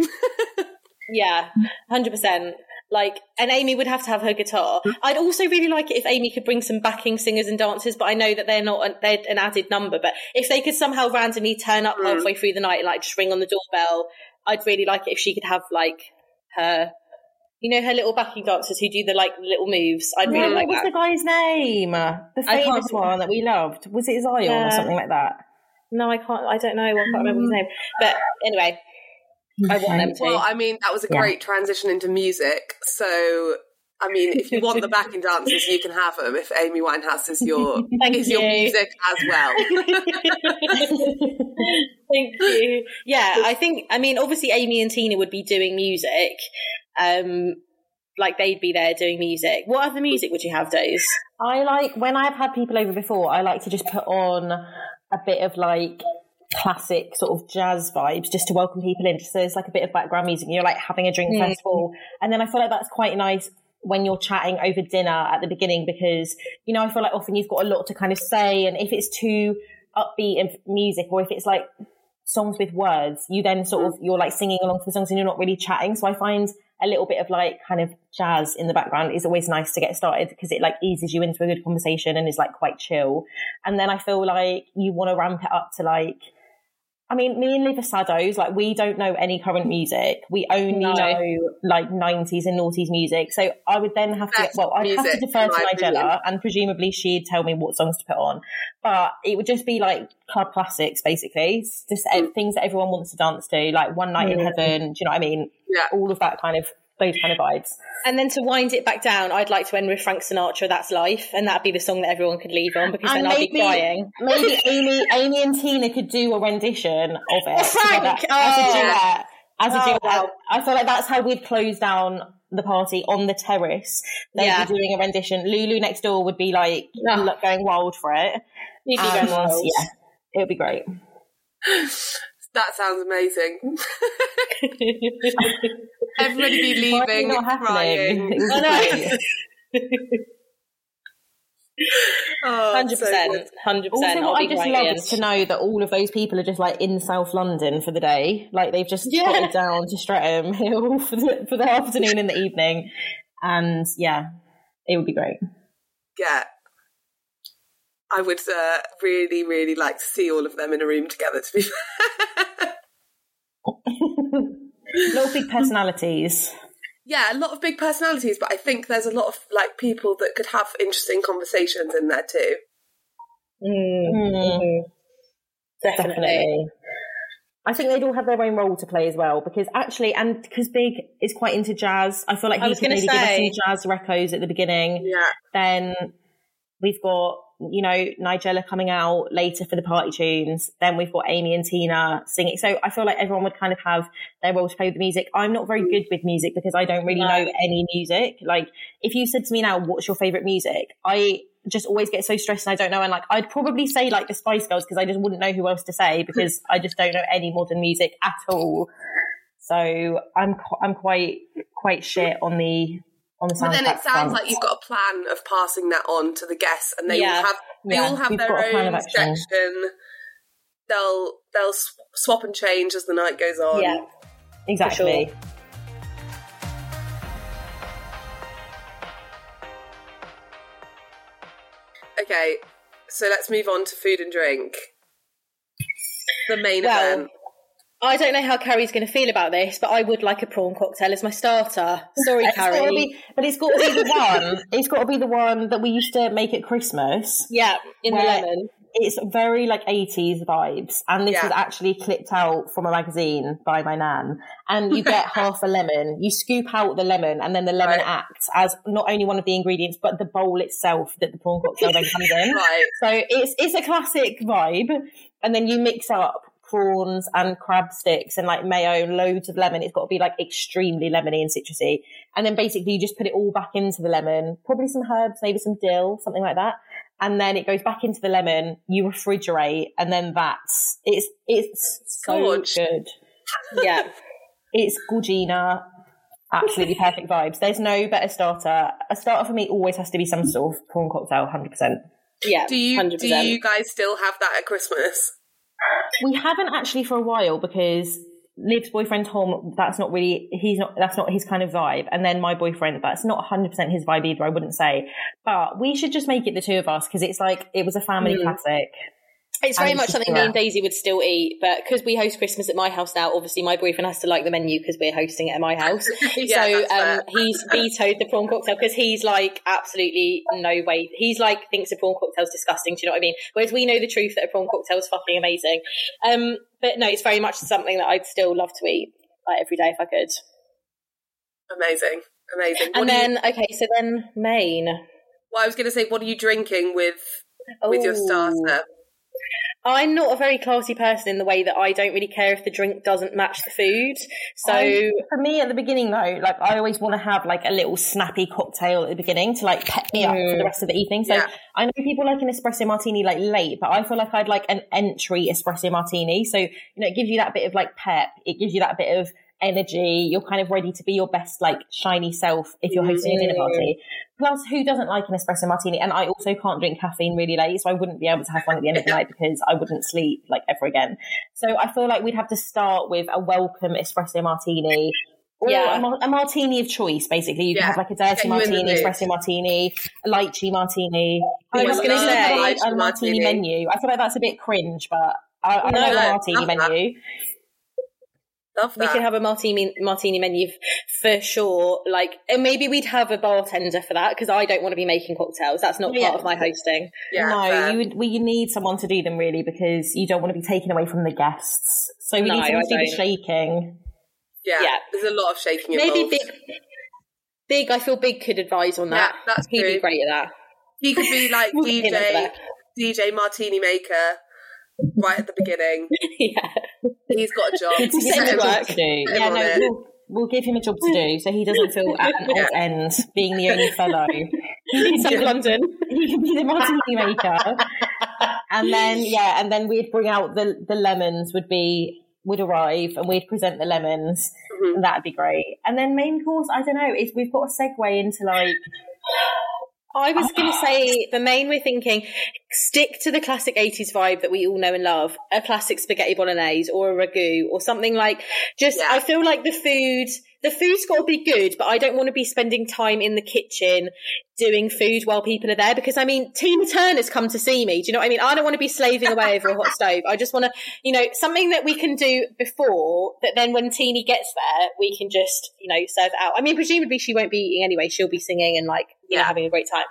yeah, hundred percent. Like, and Amy would have to have her guitar. I'd also really like it if Amy could bring some backing singers and dancers, but I know that they're not they're an added number. But if they could somehow randomly turn up Mm. halfway through the night, and, like just ring on the doorbell, I'd really like it if she could have like her, you know, her little backing dancers who do the like little moves. I'd Yeah, really like what was the guy's name? The famous one that we loved. Was it Zion Yeah. or something like that? No, I can't. I don't know. I can't remember his name. But anyway, I want them to. well, I mean, that was a Yeah. great transition into music. So, I mean, if you want the backing dancers, you can have them. If Amy Winehouse is your Thank is your music as well. Thank you. Yeah, I think. I mean, obviously, Amy and Tina would be doing music. Um, like they'd be there doing music. What other music would you have, Days? I like when I've had people over before. I like to just put on a bit of like classic sort of jazz vibes just to welcome people in. Just so there's like a bit of background music. And you're like having a drink Mm. festival, and then I feel like that's quite nice when you're chatting over dinner at the beginning because you know I feel like often you've got a lot to kind of say, and if it's too upbeat music or if it's like songs with words, you then sort of you're like singing along to the songs and you're not really chatting. So I find a little bit of like kind of jazz in the background is always nice to get started because it like eases you into a good conversation and is like quite chill. And then I feel like you want to ramp it up to like I mean, me and Liv are saddos. Like, we don't know any current music. We only No. know like '90s and noughties music. So I would then have to. Well, I'd have to defer to my Nigella, and presumably she'd tell me what songs to put on. But it would just be like club classics, basically. It's just uh, things that everyone wants to dance to, like One Night in Mm. Heaven. Do you know what I mean? Yeah. All of that kind of those kind of vibes. And then to wind it back down, I'd like to end with Frank Sinatra. That's life, and that'd be the song that everyone could leave on because And then I'll be crying. Maybe Amy, Amy and Tina could do a rendition of it Frank! together as a Oh. duet. As a Oh, duet, wow. I feel like that's how we'd close down the party on the terrace. They'd Yeah. be doing a rendition. Lulu next door would be like Oh. going wild for it. You'd be And, going um, wild. yeah, it would be great. That sounds amazing. Everybody be Why is it leaving, not happening? crying. It was I know. great. Oh, Hundred so percent, hundred Also, percent. I'll what I just crying. love to know that all of those people are just like in South London for the day. Like they've just Yeah. trotted down to Streatham Hill for the, for the afternoon and the evening. And yeah, it would be great. Yeah. I would uh, really, really like to see all of them in a room together, to be fair. A lot of big personalities. yeah, a lot of big personalities, but I think there's a lot of like people that could have interesting conversations in there too. Mm, Mm, mhm. Definitely. definitely. I think they'd all have their own role to play as well because actually, and because Big is quite into jazz, I feel like I he was could gonna maybe give us some jazz recos at the beginning. Yeah. Then We've got, you know, Nigella coming out later for the party tunes. Then we've got Amy and Tina singing. So I feel like everyone would kind of have their role to play with the music. I'm not very good with music because I don't really No. know any music. Like, if you said to me now, what's your favorite music? I just always get so stressed and I don't know. And like, I'd probably say like the Spice Girls because I just wouldn't know who else to say because I just don't know any modern music at all. So I'm I'm quite quite shit on the the But then it sounds front. like you've got a plan of passing that on to the guests, and they Yeah. all have they Yeah, all have we've their got a plan own section. They'll they'll sw- swap and change as the night goes on. Yeah. exactly. Okay, so let's move on to food and drink. The main Well, event. I don't know how Carrie's going to feel about this, but I would like a prawn cocktail as my starter. Sorry, It's Carrie. be, but it's got to be the one. It's got to be the one that we used to make at Christmas. Yeah, in the lemon. It's very like 80s vibes, and this Yeah. was actually clipped out from a magazine by my nan. And you get half a lemon, you scoop out the lemon, and then the lemon Right. acts as not only one of the ingredients, but the bowl itself that the prawn cocktail then comes in. Right. So it's it's a classic vibe, and then you mix up prawns and crab sticks and like mayo, and loads of lemon. It's got to be like extremely lemony and citrusy, and then basically you just put it all back into the lemon, probably some herbs, maybe some dill, something like that, and then it goes back into the lemon. You refrigerate, and then that's it's it's so Gorge. good. Yeah. It's Gorgina. Absolutely perfect vibes. There's no better starter. A starter for me always has to be some sort of prawn cocktail, hundred percent. Yeah. Do you 100%. do you guys still have that at Christmas? We haven't actually for a while because Liv's boyfriend Tom, that's not really he's not that's not his kind of vibe. And then my boyfriend, that's not 100% his vibe either. I wouldn't say, but we should just make it the two of us because it's like it was a family Mm. classic. It's very much something me and Daisy would still eat, but because we host Christmas at my house now, obviously my boyfriend has to like the menu because we're hosting it at my house. Yeah, so um, he's vetoed the prawn cocktail because he's like absolutely no way. He's like thinks a prawn cocktail's disgusting. Do you know what I mean? Whereas we know the truth that a prawn cocktail is fucking amazing. Um, but no, it's very much something that I'd still love to eat like every day if I could. Amazing, amazing. What and are you- then okay, so then main. well, I was going to say, what are you drinking with with your starter? I'm not a very classy person in the way that I don't really care if the drink doesn't match the food. So I- for me at the beginning though, like I always want to have like a little snappy cocktail at the beginning to like pep me up for the mm. rest of the evening. So Yeah. I know people like an espresso martini like late, but I feel like I'd like an entry espresso martini. So, you know, it gives you that bit of like pep. It gives you that bit of energy. You're kind of ready to be your best like shiny self if you're hosting a dinner party. Plus, who doesn't like an espresso martini? And I also can't drink caffeine really late, so I wouldn't be able to have one at the end of the night because I wouldn't sleep like ever again. So I feel like we'd have to start with a welcome espresso martini. Or Yeah. a, a martini of choice, basically. You Yeah. can have like a dirty Get you in the martini, espresso martini, a lychee martini. I was gonna say- a martini, menu. I feel like that's a bit cringe, but I, I No, no, a martini menu. that. Menu. Love we that. could have a martini martini menu for sure. Like, and maybe we'd have a bartender for that because I don't want to be making cocktails. That's not Yeah. part of my hosting. yeah, no, fair. you would. We you need someone to do them really because you don't want to be taken away from the guests. So we No, need someone to do the shaking. yeah, yeah. There's a lot of shaking involved. Maybe big. Big, I feel Big could advise on that. Yeah, that's He'd true. be great at that. He could be like We'll get him in for DJ. DJ Martini Maker, right at the beginning. yeah. He's got a job. Good to Send give him him job work. to do. Yeah, no, we'll, we'll give him a job to do so he doesn't feel at an odd end being the only fellow. South London. he can be the martini maker. and then yeah, and then we'd bring out the the lemons would be would arrive and we'd present the lemons. Mhm. And that'd be great. And then main course, I don't know, if we've got a segue into like I was going to ah. say the main we're thinking stick to the classic 80s vibe that we all know and love a classic spaghetti bolognese or a ragu or something like just Yeah. I feel like the food the food's got to be good but I don't want to be spending time in the kitchen doing food while people are there because I mean Tina Turner's come to see me do you know what I mean? I don't want to be slaving away over a hot stove. I just want to you know something that we can do before that then when Teeny gets there we can just you know serve it out. I mean presumably she won't be eating anyway she'll be singing and like you know, having a great time.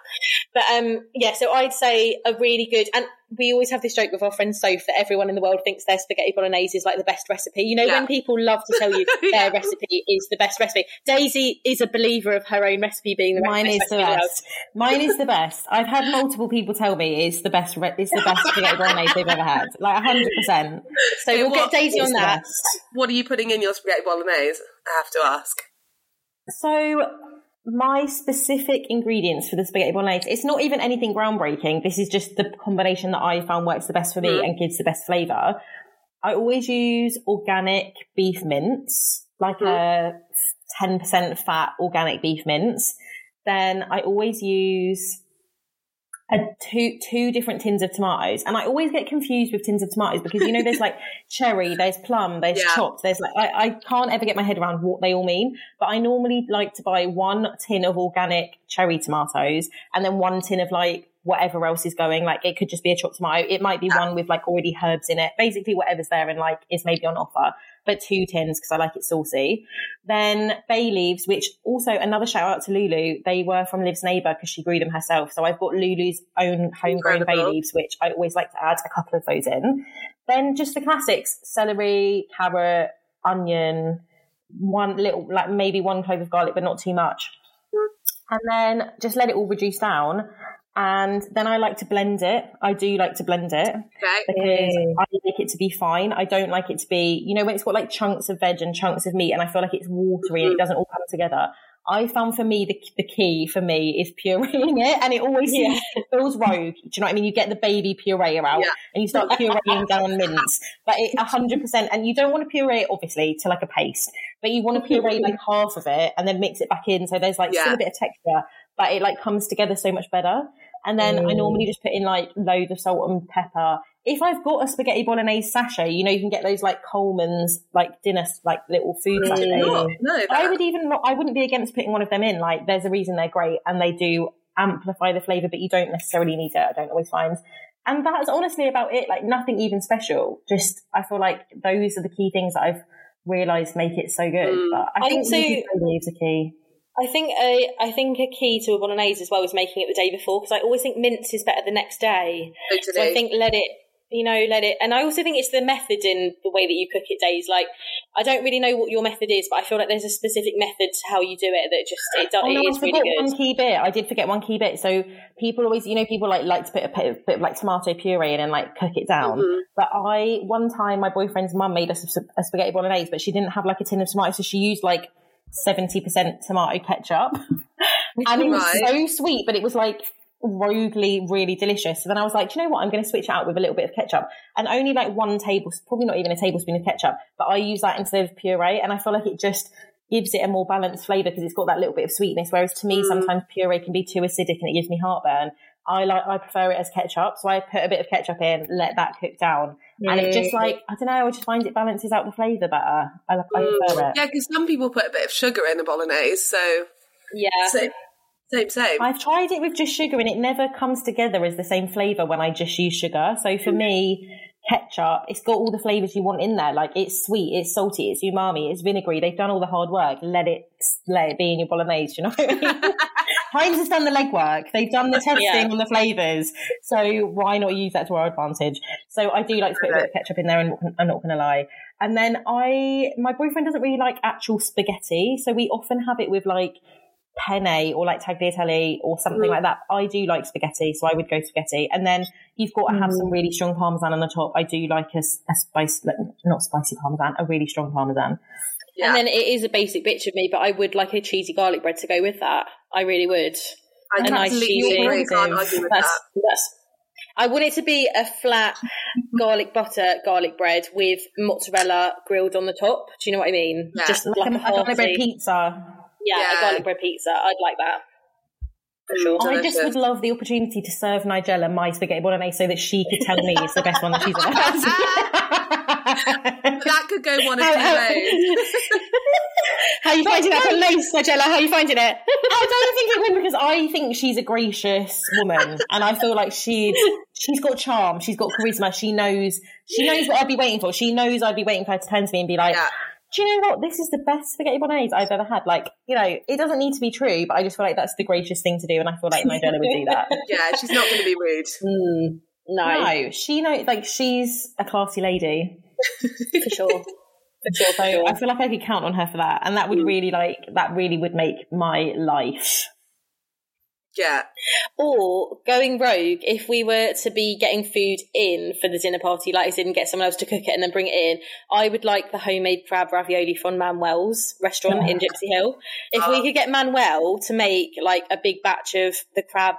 But um, yeah, so I'd say a really good, and we always have this joke with our friend Soph that everyone in the world thinks their spaghetti bolognese is like the best recipe. You know, yeah. when people love to tell you their recipe is the best recipe. Daisy is a believer of her own recipe being the Mine is the best. Mine is the best. I've had multiple people tell me it's the best. Re- it's the best spaghetti bolognese they've ever had. Like hundred percent. So we'll what, get Daisy on that. What are you putting in your spaghetti bolognese? I have to ask. So my specific ingredients for the spaghetti bolognese, it's not even anything groundbreaking. This is just the combination that I found works the best for me mm. and gives the best flavour. I always use organic beef mince, like mm. a 10% fat organic beef mince. Then I always use two two different tins of tomatoes, and I always get confused with tins of tomatoes because you know there's like cherry, there's plum, there's yeah. chopped, there's like I, I can't ever get my head around what they all mean. But I normally like to buy one tin of organic cherry tomatoes and then one tin of like whatever else is going. Like it could just be a chopped tomato. It might be one with like already herbs in it. Basically whatever's there and like is maybe on offer, but two tins because I like it saucy. Then bay leaves, which also another shout out to Lulu. They were from Liv's neighbour because she grew them herself. So I've got Lulu's own homegrown bay leaves, which I always like to add a couple of those in. Then just the classics, celery, carrot, onion, one little, like maybe one clove of garlic, but not too much. And then just let it all reduce down and then I like to blend it. I do like to blend it okay. because I like it to be fine. I don't like it to be, you know, when it's got like chunks of veg and chunks of meat, and I feel like it's watery and it mm-hmm. doesn't all come together. I found for me the, the key for me is pureeing it, and it always yeah. feels rogue. Do you know what I mean? You get the baby puree out, yeah. and you start pureeing down mince, but it hundred percent. And you don't want to puree it obviously to like a paste, but you want to puree like half of it and then mix it back in, so there's like yeah. still a bit of texture, but it like comes together so much better. And then mm. I normally just put in like loads of salt and pepper. If I've got a spaghetti bolognese sachet, you know, you can get those like Colman's like dinner, like little food mm. sachets. No, I would even, I wouldn't be against putting one of them in. Like there's a reason they're great and they do amplify the flavor, but you don't necessarily need it. I don't always find. And that's honestly about it. Like nothing even special. Just, I feel like those are the key things that I've realized make it so good. Mm. But I, I think, think so. Leaves a key. I think a I think a key to a bolognese as well is making it the day before because I always think mince is better the next day. Totally. So I think let it you know let it and I also think it's the method in the way that you cook it days like I don't really know what your method is but I feel like there's a specific method to how you do it that just it, does, oh, no, it is really good. One key bit I did forget one key bit so people always you know people like like to put a bit, bit of like tomato puree in and like cook it down mm-hmm. but I one time my boyfriend's mum made us a, a spaghetti bolognese but she didn't have like a tin of tomatoes so she used like 70% tomato ketchup. and it was so sweet, but it was like roguely really delicious. So then I was like, you know what? I'm going to switch out with a little bit of ketchup and only like one tablespoon, probably not even a tablespoon of ketchup, but I use that instead of puree. And I feel like it just gives it a more balanced flavor because it's got that little bit of sweetness. Whereas to me, mm. sometimes puree can be too acidic and it gives me heartburn. I like, I prefer it as ketchup. So I put a bit of ketchup in, let that cook down. And it's just like, I don't know, I just find it balances out the flavour better. I, I prefer it. Yeah, because some people put a bit of sugar in a bolognese. So, yeah. So, same, same. I've tried it with just sugar and it never comes together as the same flavour when I just use sugar. So for mm. me, ketchup, it's got all the flavors you want in there. Like it's sweet, it's salty, it's umami, it's vinegary. They've done all the hard work. Let it let it be in your bolognese. You know what I mean? Heinz has done the legwork. They've done the testing yeah. on the flavors. So why not use that to our advantage? So I do like to put a bit of ketchup in there, and I'm not going to lie. And then I, my boyfriend doesn't really like actual spaghetti, so we often have it with like penne or like tagliatelle or something mm. like that. I do like spaghetti, so I would go spaghetti. And then you've got to have mm. some really strong parmesan on the top. I do like a, a spice, not spicy parmesan, a really strong parmesan. Yeah. And then it is a basic bitch of me, but I would like a cheesy garlic bread to go with that. I really would. I a nice cheesy. Can't argue with that's, that. That's, I want it to be a flat garlic butter garlic bread with mozzarella grilled on the top. Do you know what I mean? Yeah. Just like, like a, a garlic bread pizza yeah, yeah. a garlic bread pizza. I'd like that. For sure. I just would love the opportunity to serve Nigella my spaghetti bolognese so that she could tell me it's the best one that she's ever had. that could go one of two ways. How are you finding that bolognese, Nigella? How are you finding it? I don't think it would because I think she's a gracious woman, and I feel like she'd she's got charm, she's got charisma, she knows she knows what I'd be waiting for. She knows I'd be waiting for her to turn to me and be like. Yeah do you know what? This is the best spaghetti bolognese I've ever had. Like, you know, it doesn't need to be true, but I just feel like that's the gracious thing to do, and I feel like my Nigella would do that. yeah, she's not going to be rude. Mm, no. no, she know like she's a classy lady for sure. For sure. So I feel like I could count on her for that, and that would mm. really like that really would make my life. Yeah. Or going rogue, if we were to be getting food in for the dinner party, like I didn't get someone else to cook it and then bring it in, I would like the homemade crab ravioli from Manuel's restaurant yeah. in Gypsy Hill. If we uh. could get Manuel to make like a big batch of the crab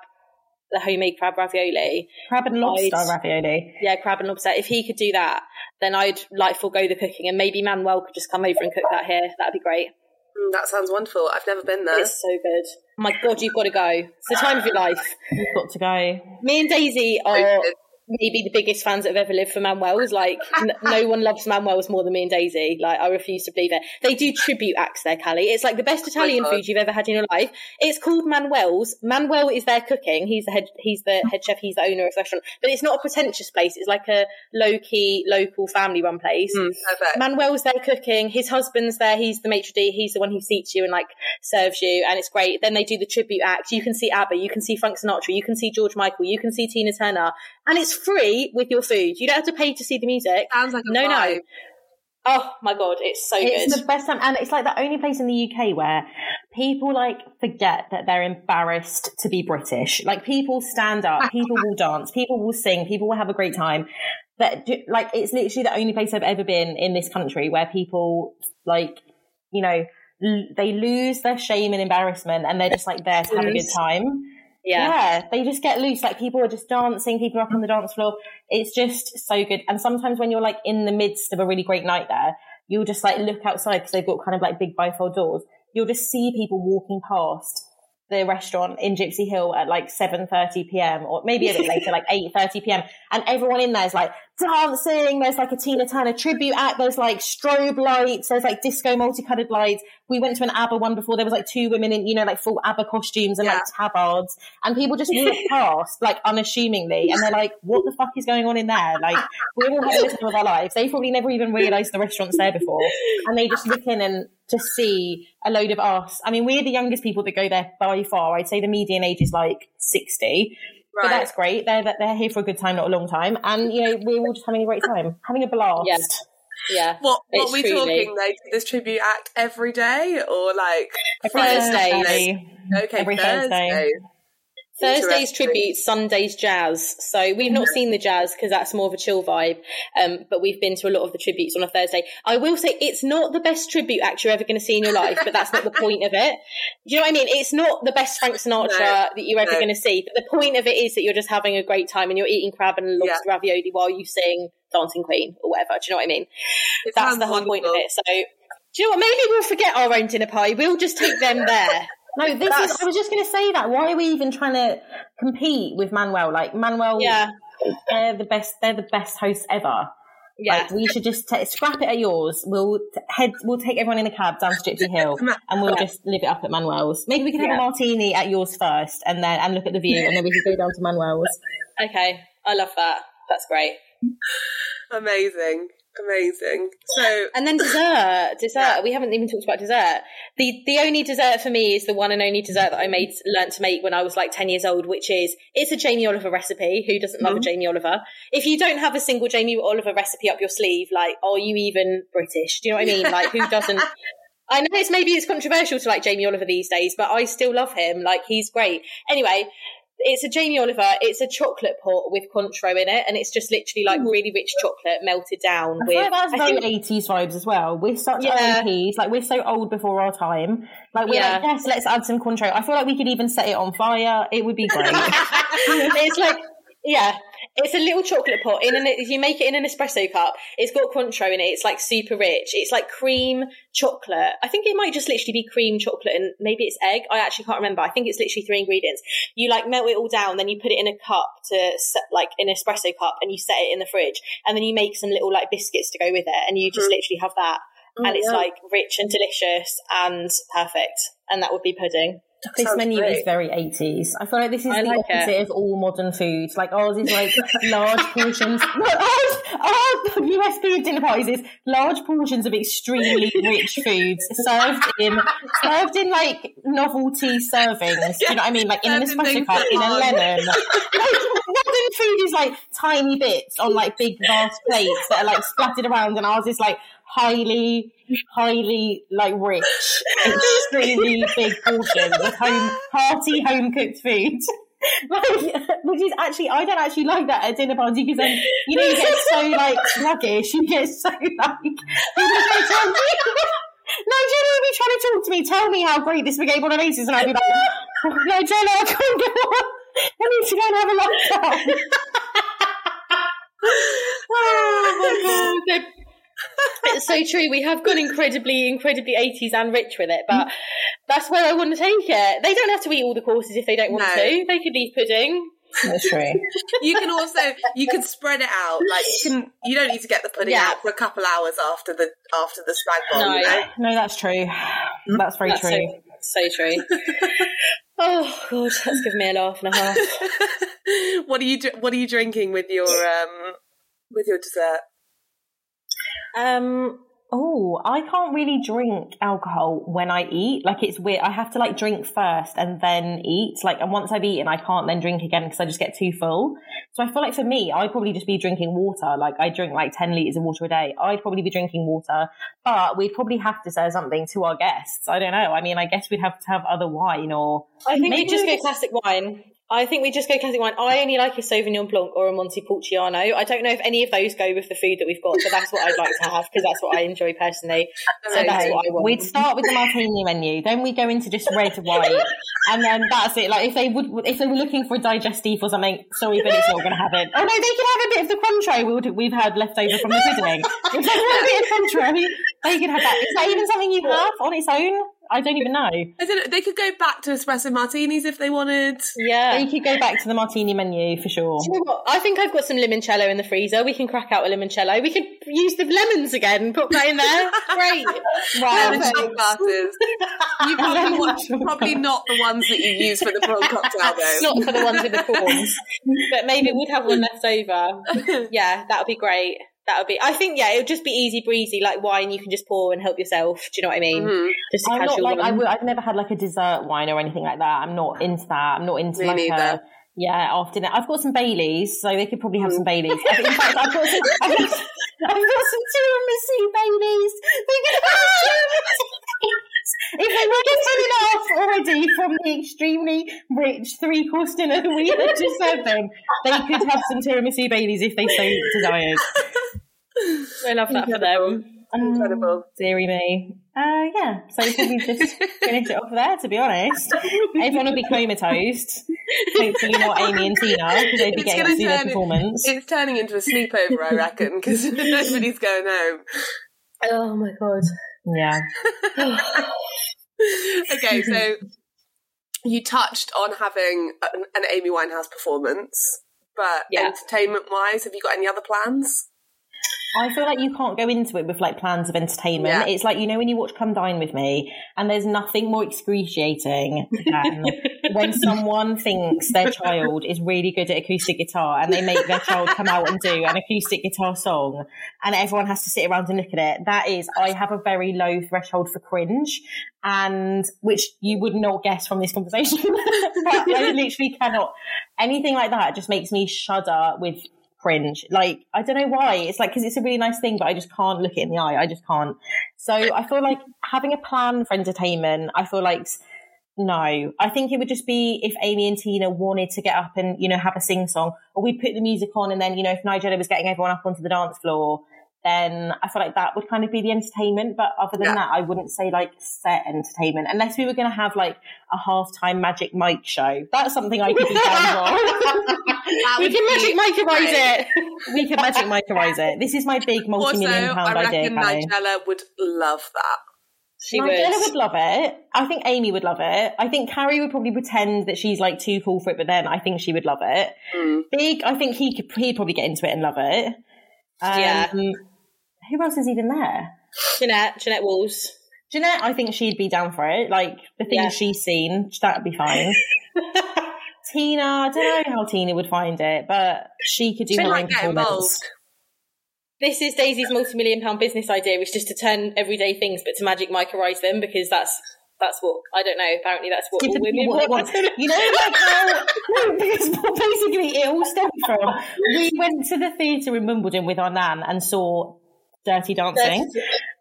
the homemade crab ravioli. Crab and lobster I'd, ravioli. Yeah, crab and lobster. If he could do that, then I'd like forego the cooking and maybe Manuel could just come over and cook that here. That'd be great. Mm, that sounds wonderful. I've never been there. It's so good. Oh my God, you've got to go. It's the time of your life. You've got to go. Me and Daisy are maybe the biggest fans that have ever lived for Manuel's. Like, n- no one loves Manuel's more than me and Daisy. Like, I refuse to believe it. They do tribute acts there, Callie. It's like the best Italian food you've ever had in your life. It's called Manuel's. Manuel is their cooking. He's the head. He's the head chef. He's the owner of the restaurant. But it's not a pretentious place. It's like a low key, local, family run place. Mm, Manuel's there cooking. His husband's there. He's the maitre d'. He's the one who seats you and like serves you, and it's great. Then they do the tribute act. You can see ABBA. You can see Frank Sinatra. You can see George Michael. You can see Tina Turner, and it's free with your food. You don't have to pay to see the music. Sounds like no, vibe. no. Oh my god, it's so it's good. It's the best time, and it's like the only place in the UK where people like forget that they're embarrassed to be British. Like people stand up, people will dance, people will sing, people will have a great time. But like it's literally the only place I've ever been in this country where people like you know they lose their shame and embarrassment, and they're just like there to have a good time. Yeah. yeah. they just get loose. Like people are just dancing, people are up on the dance floor. It's just so good. And sometimes when you're like in the midst of a really great night there, you'll just like look outside because they've got kind of like big bifold doors. You'll just see people walking past the restaurant in Gypsy Hill at like 7:30 p.m. or maybe a bit later, like 8:30 p.m. And everyone in there is like dancing. There's like a Tina Turner tribute act. There's like strobe lights. There's like disco multicolored lights. We went to an ABBA one before. There was like two women in, you know, like full ABBA costumes and yeah. like tabards. And people just walk past like unassumingly. And they're like, what the fuck is going on in there? Like we're all having the time of our lives. They probably never even realized the restaurant's there before. And they just look in and just see a load of us. I mean, we're the youngest people that go there by far. I'd say the median age is like 60. Right. But that's great. They're they're here for a good time, not a long time, and you know we're all just having a great time, having a blast. Yeah. Yeah. What what are we truly. talking? They do this tribute act every day or like Thursday? Okay, every Thursday. Thursday. Thursday's tribute, Sunday's jazz. So we've not seen the jazz because that's more of a chill vibe. Um, but we've been to a lot of the tributes on a Thursday. I will say it's not the best tribute act you're ever going to see in your life, but that's not the point of it. Do you know what I mean? It's not the best Frank Sinatra no, that you're ever no. going to see. But the point of it is that you're just having a great time and you're eating crab and lobster yeah. ravioli while you sing Dancing Queen or whatever. Do you know what I mean? It that's the whole wonderful. point of it. So do you know what? Maybe we'll forget our own dinner party. We'll just take them there. No, this That's... is. I was just going to say that. Why are we even trying to compete with Manuel? Like Manuel, yeah, they're the best. They're the best hosts ever. Yeah, like, we should just t- scrap it at yours. We'll t- head. We'll take everyone in a cab down to Gypsy Hill, and we'll yeah. just live it up at Manuel's. Maybe we can have yeah. a martini at yours first, and then and look at the view, and then we can go down to Manuel's. Okay, I love that. That's great. Amazing. Amazing. So and then dessert, dessert. We haven't even talked about dessert. The the only dessert for me is the one and only dessert that I made learned to make when I was like ten years old, which is it's a Jamie Oliver recipe. Who doesn't love mm-hmm. a Jamie Oliver? If you don't have a single Jamie Oliver recipe up your sleeve, like are you even British? Do you know what I mean? Like who doesn't? I know it's maybe it's controversial to like Jamie Oliver these days, but I still love him. Like he's great. Anyway, it's a Jamie Oliver. It's a chocolate pot with Cointreau in it, and it's just literally like hmm. really rich chocolate melted down. I with like that's very eighties vibes as well. We're such yeah. OAPs, like we're so old before our time. Like we're yeah. like, yes, let's add some Cointreau. I feel like we could even set it on fire. It would be great. it's like yeah, it's a little chocolate pot. In an, if you make it in an espresso cup, it's got Cointreau in it. It's like super rich. It's like cream chocolate. I think it might just literally be cream chocolate and maybe it's egg. I actually can't remember. I think it's literally three ingredients. You like melt it all down, then you put it in a cup to set, like an espresso cup, and you set it in the fridge, and then you make some little like biscuits to go with it, and you just mm. literally have that, oh, and it's yeah. like rich and delicious and perfect. And that would be pudding. This menu great. is very 80s. I feel like this is I the like opposite it. of all modern foods. Like ours is like large portions. No, ours, our USP dinner parties is large portions of extremely rich foods served in served in like novelty servings. Do you know what I mean? Like in an espresso cup, in a lemon. like, modern food is like tiny bits on like big vast plates that are like splattered around, and ours is like highly, highly like rich, extremely big portions of home hearty home cooked food. like, which is actually I don't actually like that at dinner party because then you know you get so like sluggish, you get so like Nigella will be trying to talk to me, tell me how great this spaghetti bolognese is, and I'll be like, oh, Nigella, I can't go on. I need to go and have a lockdown. oh my god it's so true. We have gone incredibly, incredibly 80s and rich with it, but that's where I want to take it. They don't have to eat all the courses if they don't want no. to. They could eat pudding. That's true. you can also you can spread it out. Like you can you don't need to get the pudding yeah. out for a couple hours after the after the spag bol. No, you know? no, that's true. That's very that's true. So, so true. oh god, that's given me a laugh and a half. what are you What are you drinking with your um with your dessert? Um, oh, I can't really drink alcohol when I eat. Like it's weird. I have to like drink first and then eat. Like, and once I've eaten, I can't then drink again because I just get too full. So I feel like for me, I'd probably just be drinking water. Like I drink like 10 litres of water a day. I'd probably be drinking water, but we'd probably have to say something to our guests. I don't know. I mean, I guess we'd have to have other wine or. I think we just go classic wine. I think we just go classic wine. I only like a Sauvignon Blanc or a Montepulciano. I don't know if any of those go with the food that we've got, but that's what I'd like to have because that's what I enjoy personally. So okay. that's what I want. We'd start with the martini menu, then we go into just red, white, and then that's it. Like if they would, if they were looking for a digestif or something, sorry, but it's not going to have it. Oh no, they can have a bit of the Cointreau we've had left over from the pudding. if they want a bit of Cointreau, they can have that. Is that even something you have on its own? I don't even know. I don't. They could go back to espresso martinis if they wanted. Yeah. They could go back to the martini menu for sure. You know I think I've got some limoncello in the freezer. We can crack out a limoncello. We could use the lemons again, and put that in there. Great. Wow. Lemon shot glasses. You probably, want, probably not the ones that you use for the prawn cocktail though. not for the ones with the prawns. but maybe we'd have one left over. Yeah, that would be great. That would be. I think yeah, it would just be easy breezy, like wine. You can just pour and help yourself. Do you know what I mean? Mm-hmm. Just I'm not like I w- I've never had like a dessert wine or anything like that. I'm not into that. I'm not into Me like neither. a yeah after that. I've got some Baileys, so they could probably have mm. some Baileys. in fact, I've got some. I've got, I've got some tiramisu Baileys. They could if they were getting enough already from the extremely rich three course dinner we had just served them, they could have some tiramisu Baileys if they so desired. I love that for them. Incredible. Oh, dearie me. Uh, yeah, so we just finish it off there, to be honest. Everyone will be comatose. Hopefully not Amy and Tina, because they'd be it's getting to see their performance. It's turning into a sleepover, I reckon, because nobody's going home. Oh my god. Yeah. okay, so you touched on having an, an Amy Winehouse performance, but yeah. entertainment wise, have you got any other plans? I feel like you can't go into it with like plans of entertainment. Yeah. It's like, you know, when you watch Come Dine with Me, and there's nothing more excruciating than when someone thinks their child is really good at acoustic guitar and they make their child come out and do an acoustic guitar song and everyone has to sit around and look at it. That is, I have a very low threshold for cringe and which you would not guess from this conversation. I literally cannot. Anything like that just makes me shudder with cringe. Like, I don't know why. It's like, because it's a really nice thing, but I just can't look it in the eye. I just can't. So I feel like having a plan for entertainment, I feel like, no. I think it would just be if Amy and Tina wanted to get up and, you know, have a sing song, or we'd put the music on, and then, you know, if Nigella was getting everyone up onto the dance floor, then I feel like that would kind of be the entertainment. But other than yeah. that, I wouldn't say like set entertainment unless we were going to have like a halftime Magic Mike show. That's something I could be down for. we can Magic Mikeerize it. We can Magic Mikeerize it. This is my big multi-million pound I idea. Nigella would love that. She Nigella would. would love it. I think Amy would love it. I think Carrie would probably pretend that she's like too cool for it, but then I think she would love it. Mm. Big, I think he could he'd probably get into it and love it. Um, yeah who else is even there? Jeannette, Jeannette Walls. Jeannette. I think she'd be down for it. Like the things yeah. she's seen, that'd be fine. Tina, I don't know how Tina would find it, but she could do her own performance. This is Daisy's multi-million pound business idea, which is to turn everyday things, but to magic Mikerise them because that's that's what I don't know. Apparently, that's what all women what want. You know, like how no, because basically it all stemmed from. We went to the theatre in Wimbledon with our nan and saw Dirty Dancing,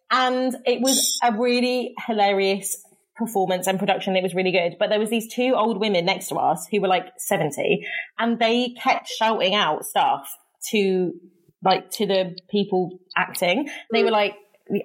and it was a really hilarious performance and production. It was really good. But there was these two old women next to us who were like seventy, and they kept shouting out stuff to like to the people acting. They were mm. like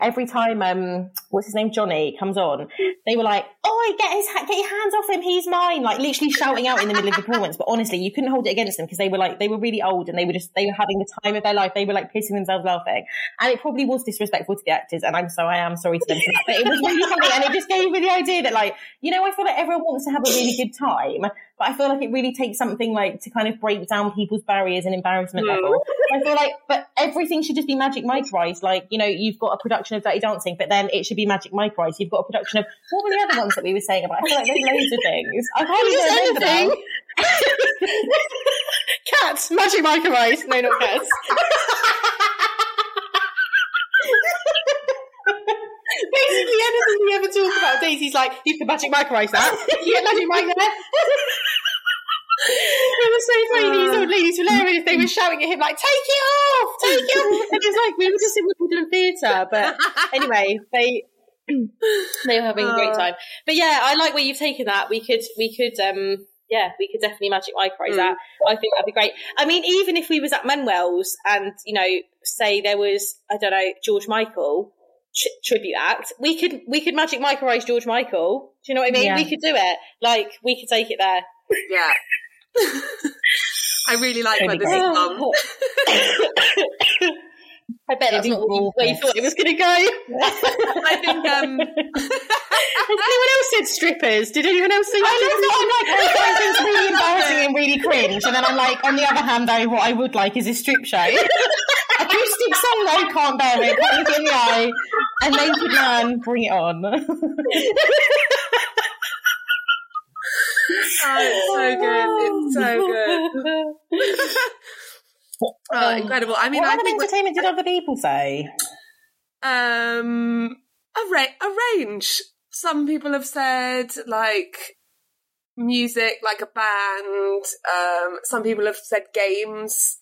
every time um what's his name Johnny comes on, they were like, "Oh, get his get your hands off him, he's mine!" Like literally shouting out in the middle of the performance. But honestly, you couldn't hold it against them because they were like they were really old and they were just they were having the time of their life. They were like pissing themselves laughing, and it probably was disrespectful to the actors. And I'm so I am sorry to them for that, but it was really funny, and it just gave me the idea that like you know I feel like everyone wants to have a really good time, but I feel like it really takes something like to kind of break down people's barriers and embarrassment mm. level. I feel like, but everything should just be Magic Mikerise. Like, you know, you've got a production of Dirty Dancing, but then it should be Magic Mikerise. You've got a production of, what were the other ones that we were saying about? I feel like there's loads of things. I can't even remember cats, Magic Mikerise. No, not cats. Basically, anything we ever talk about, Daisy's like, you can magic Mikerise that. You get magic mic there. so funny. These old ladies were hilarious. They were shouting at him like, "Take it off! Take it off!" It was like we were just in Wimbledon Theatre. But anyway, they they were having a great time. But yeah, I like where you've taken that. We could we could um yeah, we could definitely magic Mikerise mm. that. I think that'd be great. I mean, even if we was at Manuel's and you know, say there was I don't know George Michael tribute act, we could we could magic Mikerise George Michael. Do you know what I mean? Yeah. We could do it. Like we could take it there. Yeah. I really like where this has gone. I bet that's not where you thought it was going to go. I think. Um... Has anyone else said strippers? Did anyone else say? I love. I'm like, I find things really embarrassing and really cringe, and then I'm like, on the other hand, though, what I would like is a strip show. Acoustic song though, can't bear it. Can't look in the eye. A naked man, bring it on. Oh, it's so good. It's so good. oh, incredible. I mean, what I other think entertainment did other people say? Um, a, ra- a range. Some people have said like music, like a band. Um, some people have said games.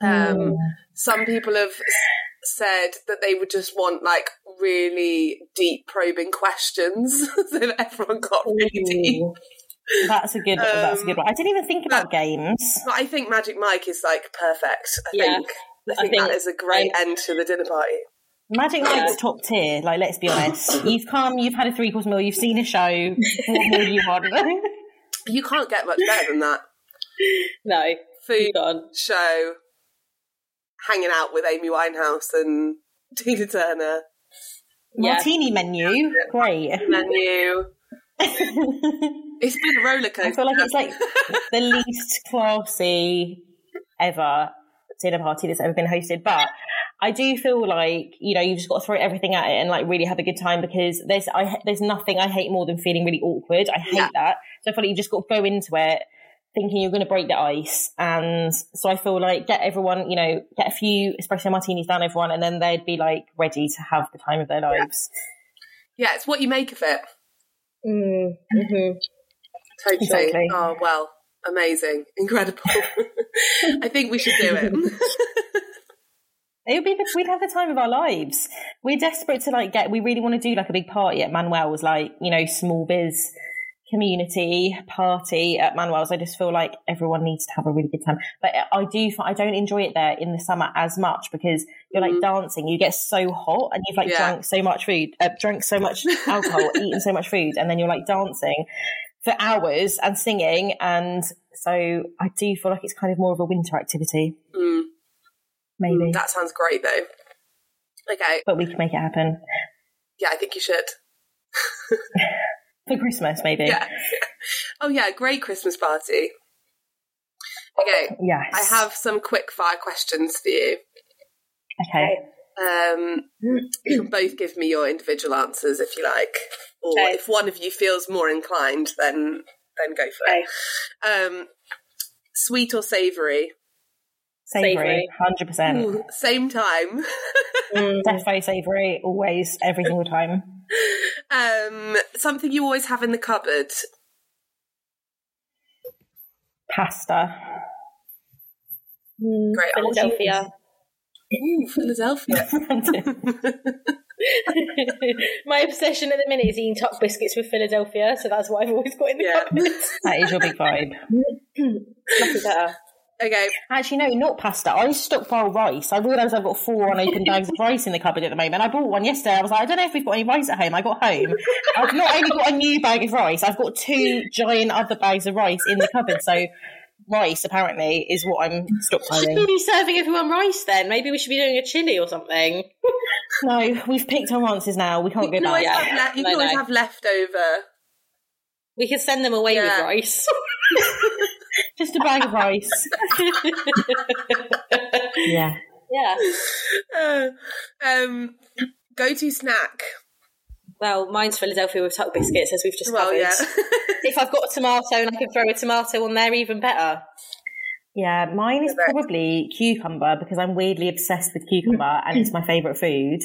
Um, oh. some people have said that they would just want like really deep probing questions so that everyone got really Ooh. deep. That's a good. Um, that's a good one. I didn't even think about games. But I think Magic Mike is like perfect. I yeah, think. I think, I think that is a great I, end to the dinner party. Magic Mike's top tier. Like, let's be honest. You've come, you've had a three course meal, you've seen a show. What more do you want? you can't get much better than that. No, food on show, hanging out with Amy Winehouse and Tina Turner. Martini menu, great menu. It's been a roller coaster. I feel like it's like the least classy ever dinner party that's ever been hosted, but I do feel like you know you've just got to throw everything at it and like really have a good time because there's I there's nothing I hate more than feeling really awkward. I hate yeah. that. So I feel like you just got to go into it thinking you're going to break the ice. And so I feel like get everyone, you know, get a few espresso martinis down everyone, and then they'd be like ready to have the time of their lives. Yeah, it's what you make of it. Mm, mm-hmm. Totally. Exactly. Oh, well, amazing. Incredible. I think we should do it. It would be we'd have the time of our lives. We're desperate to like get. We really want to do like a big party at Manuel's, like you know, small biz community party at Manuel's. I just feel like everyone needs to have a really good time. But I do, I don't enjoy it there in the summer as much because you're like mm-hmm. dancing, you get so hot and you've like yeah. drunk so much food, uh, drunk so much alcohol, eaten so much food, and then you're like dancing for hours and singing. And so I do feel like it's kind of more of a winter activity. Mm. Maybe. That sounds great though. Okay. But we can make it happen. Yeah, I think you should. For Christmas, maybe. Yeah. Oh, yeah, great Christmas party. Okay. Yes. I have some quick fire questions for you. Okay. Um, you can both give me your individual answers if you like, or Okay. if one of you feels more inclined, then then go for it. Um, sweet or savoury? Savoury, Savoury. hundred percent. Same time. Mm. Defo savoury, always, every single time. um, something you always have in the cupboard. Pasta. Great Philadelphia. Ooh, Philadelphia. My obsession at the minute is eating Tuc biscuits with Philadelphia, so that's what I've always got in the Yeah. cupboard. That is your big vibe. Nothing better. okay. Actually, no, not pasta. I stockpile rice. I realise I've got four unopened bags of rice in the cupboard at the moment. I bought one yesterday. I was like, I don't know if we've got any rice at home. I got home. I've not only got a new bag of rice, I've got two giant other bags of rice in the cupboard. So, rice apparently is what I'm Should we be serving everyone rice then? Maybe we should be doing a chili or something. No, we've picked our answers now. We can't You go can always, back. Yeah. have, le- you No, can always no. have leftover. We could send them away Yeah. with rice. Just a bag of rice. Yeah. yeah. Uh, um, go to snack. Well, mine's Philadelphia with Tuc biscuits, as we've just Well, covered. yeah. if I've got a tomato and I can throw a tomato on there, even better. Yeah, mine is probably cucumber because I'm weirdly obsessed with cucumber and it's my favourite food.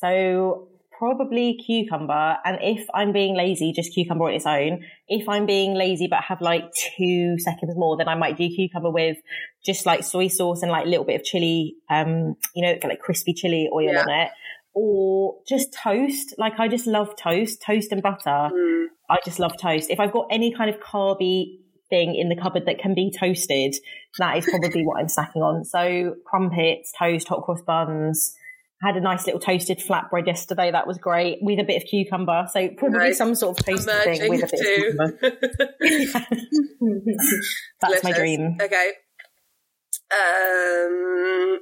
So probably cucumber. And if I'm being lazy, just cucumber on its own. If I'm being lazy but have like two seconds more, then I might do cucumber with just like soy sauce and like a little bit of chili, um, you know, like crispy chili oil Yeah. on it. Or just toast. Like I just love toast, toast and butter. Mm, I just love toast. If I've got any kind of carby thing in the cupboard that can be toasted, that is probably what I'm snacking on. So crumpets, toast, hot cross buns. Had a nice little toasted flatbread yesterday. That was great with a bit of cucumber. So probably some sort of toasted Emerging thing with a bit too. of cucumber. That's my dream. Okay. Um,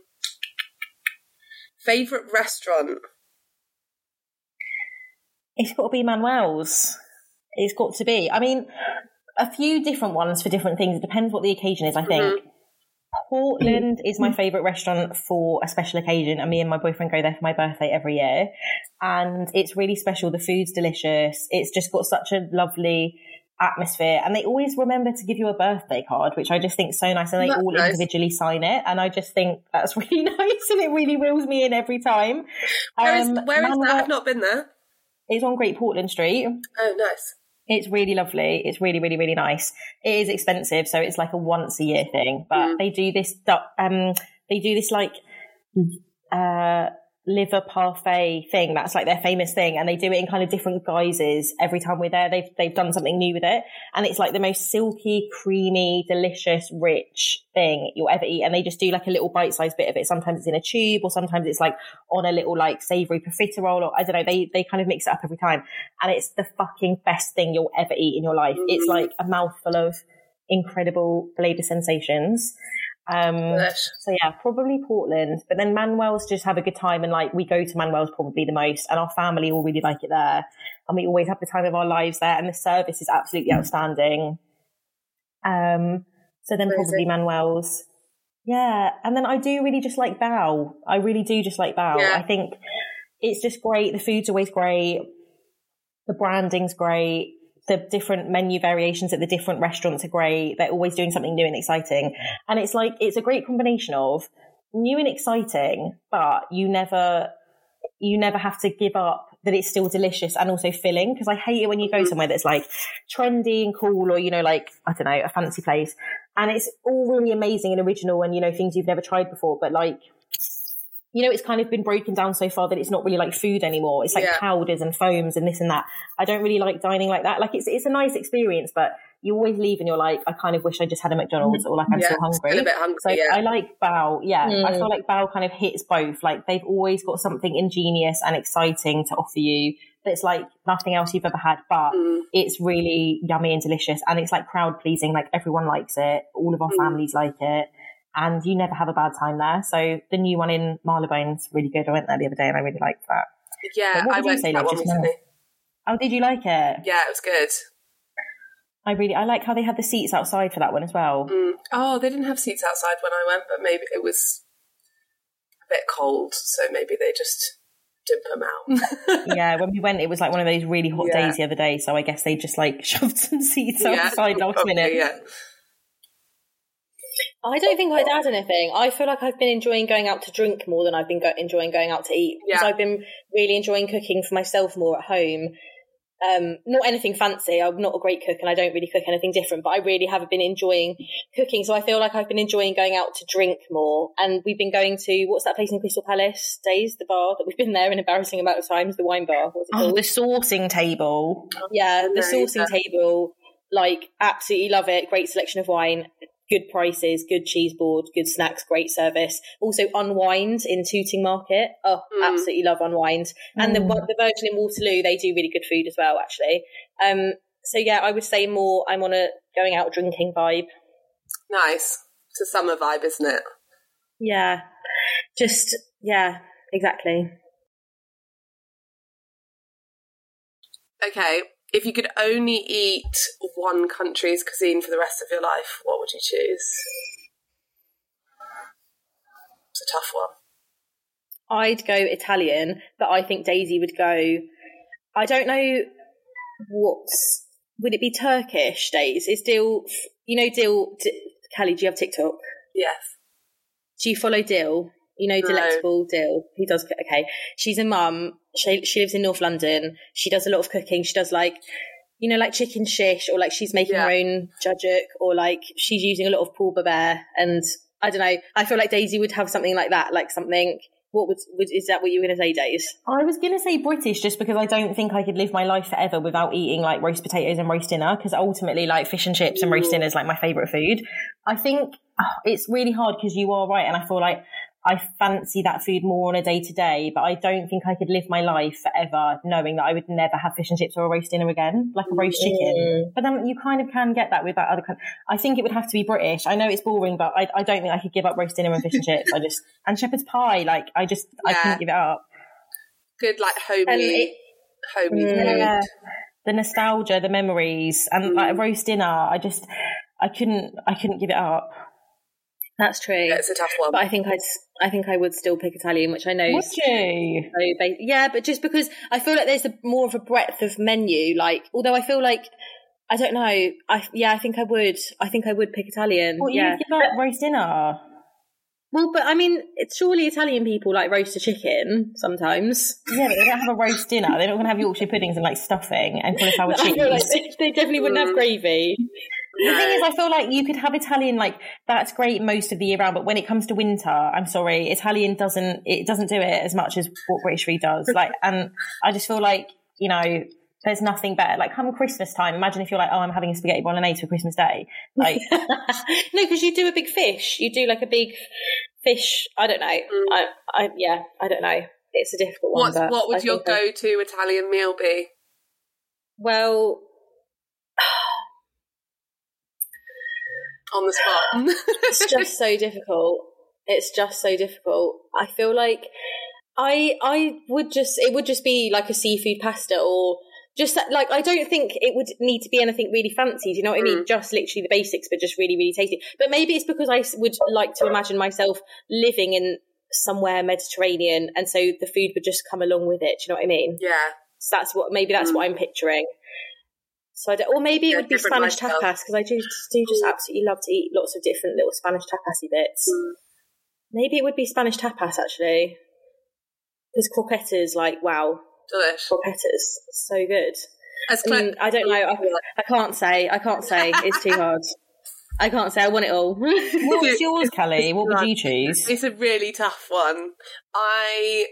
favorite restaurant. It's got to be Manuel's. It's got to be. I mean, a few different ones for different things. It depends what the occasion is, I think. Portland is my favourite restaurant for a special occasion, and me and my boyfriend go there for my birthday every year. And it's really special. The food's delicious. It's just got such a lovely atmosphere, and they always remember to give you a birthday card, which I just think is so nice. And they That's all nice. individually sign it, and I just think that's really nice, and it really wheels me in every time. Where is, Um, where is that? I've not been there. It's on Great Portland Street. Oh, nice. It's really lovely. It's really, really, really nice. It is expensive, so it's like a once a year thing. But Mm. they do this. Um, they do this like uh, liver parfait thing. That's like their famous thing, and they do it in kind of different guises every time we're there. They've they've done something new with it, and it's like the most silky, creamy, delicious, rich thing you'll ever eat. And they just do like a little bite sized bit of it. Sometimes it's in a tube, or sometimes it's like on a little like savory profiterole, or I don't know. They they kind of mix it up every time, and it's the fucking best thing you'll ever eat in your life. It's Mm. like a mouthful of incredible flavour sensations. Um, so yeah, probably Portland, but then Manuel's just have a good time and like we go to Manuel's probably the most and our family all really like it there. And we always have the time of our lives there and the service is absolutely outstanding. Um, so then Amazing. probably Manuel's. Yeah. And then I do really just like Bao. I really do just like Bao. Yeah. I think it's just great. The food's always great. The branding's great. The different menu variations at the different restaurants are great. They're always doing something new and exciting. And it's like, it's a great combination of new and exciting, but you never, you never have to give up that it's still delicious and also filling. Because I hate it when you go mm-hmm. somewhere that's like trendy and cool or, you know, like, I don't know, a fancy place. And it's all really amazing and original and, you know, things you've never tried before. But like, you know, it's kind of been broken down so far that it's not really like food anymore. It's like Yeah. powders and foams and this and that. I don't really like dining like that. Like it's it's a nice experience, but you always leave and you're like, I kind of wish I just had a McDonald's or like I'm yeah, still hungry. Still a bit hungry. So yeah. I like Bao. Yeah, I Mm. feel like Bao kind of hits both. Like they've always got something ingenious and exciting to offer you that's like nothing else you've ever had, but Mm. it's really yummy and delicious. And it's like crowd pleasing. Like everyone likes it. All of our Mm. families like it. And you never have a bad time there. So the new one in Marylebone's really good. I went there the other day and I really liked that. yeah, I went say, that Liv, one recently. Oh, did you like it? Yeah, it was good. I really, I like how they had the seats outside for that one as well. Mm. Oh, they didn't have seats outside when I went, but maybe it was a bit cold, so maybe they just dimp them out. yeah, when we went, it was like one of those really hot yeah. days the other day, so I guess they just like shoved some seats yeah, outside last minute. Yeah. I don't think I'd add anything. I feel like I've been enjoying going out to drink more than I've been go- enjoying going out to eat. Because yeah. I've been really enjoying cooking for myself more at home. Um, not anything fancy. I'm not a great cook and I don't really cook anything different, but I really have been enjoying cooking. So I feel like I've been enjoying going out to drink more. And we've been going to, what's that place in Crystal Palace Daisy? The bar that we've been there an embarrassing amount of times, the wine bar. What's it oh, called? the sourcing table. Yeah, the sourcing table. Like, absolutely love it. Great selection of wine good prices, good cheese board, good snacks, great service. Also, Unwined in Tooting Market. Oh, mm. absolutely love Unwined. And mm. the the Virgin in Waterloo, they do really good food as well, actually. Um, so yeah, I would say more. I'm on a going out drinking vibe. Nice. It's a summer vibe, isn't it? Yeah. Just yeah, exactly. Okay, if you could only eat one country's cuisine for the rest of your life, what would you choose? It's a tough one. I'd go Italian, but I think Daisy would go. I don't know what's. Would it be Turkish Daisy? Is Dill, you know, Dill, D- Callie, do you have TikTok? Yes. Do you follow Dill? You know, Delectable no. Dill. He does. Okay. She's a mum. She, she lives in North London. She does a lot of cooking. She does like, you know, like chicken shish or like she's making yeah. her own jajik or like she's using a lot of pul biber. And I don't know. I feel like Daisy would have something like that, like something what would, would, is that what you were going to say, Days? I was going to say British just because I don't think I could live my life forever without eating like roast potatoes and roast dinner because ultimately like fish and chips and roast dinner is like my favorite food. I think oh, it's really hard because you are right, and I feel like I fancy that food more on a day to day, but I don't think I could live my life forever knowing that I would never have fish and chips or a roast dinner again, like a roast chicken. Mm. But then you kind of can get that with that other kind. I think it would have to be British. I know it's boring, but I, I don't think I could give up roast dinner and fish and chips. I just and shepherd's pie, like I just yeah. I couldn't give it up. Good, like homey, homey mm. yeah. The nostalgia, the memories, and mm. like a roast dinner. I just I couldn't I couldn't give it up. That's true. Yeah, it's a tough one. But I think I'd, I think I would still pick Italian, which I know. Would you? So yeah, but just because I feel like there's a, more of a breadth of menu. Like, although I feel like I don't know. I yeah, I think I would. I think I would pick Italian. Well, yeah. you give up roast dinner. Well, but I mean, it's surely Italian people like roast a chicken sometimes. Yeah, but they don't have a roast dinner. They're not going to have Yorkshire puddings and like stuffing and cauliflower cheese. Like they, they, definitely wouldn't have mm. gravy. The thing is, I feel like you could have Italian, like that's great most of the year round, but when it comes to winter, I'm sorry, Italian doesn't it doesn't do it as much as what British food does. Like, and I just feel like you know, there's nothing better. Like, come Christmas time, imagine if you're like, oh, I'm having a spaghetti bolognese for Christmas Day. Like, no, because you do a big fish. You do like a big fish. I don't know. Mm. I, I, yeah, I don't know. It's a difficult one. What, what would your go-to Italian meal be? Well, on the spot. it's just so difficult. It's just so difficult. I feel like I I would just it would just be like a seafood pasta or just like I don't think it would need to be anything really fancy. Do you know what I mean? Mm. Just literally the basics, but just really really tasty. But maybe it's because I would like to imagine myself living in somewhere Mediterranean, and so the food would just come along with it. Do you know what I mean? Yeah. So that's what maybe that's mm. what I'm picturing. So I don't, or maybe it would be Spanish tapas because I do, do just mm. absolutely love to eat lots of different little Spanish tapasy bits. Mm. Maybe it would be Spanish tapas actually, because croquettes like wow, delish croquettes so good. As I, mean, I don't know. I, I can't say. I can't say. It's too hard. I can't say. I want it all. What's yours, Callie? What would you choose? It's a really tough one. I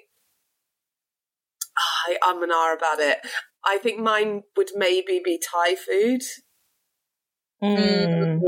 I am an R about it. I think mine would maybe be Thai food. Mm.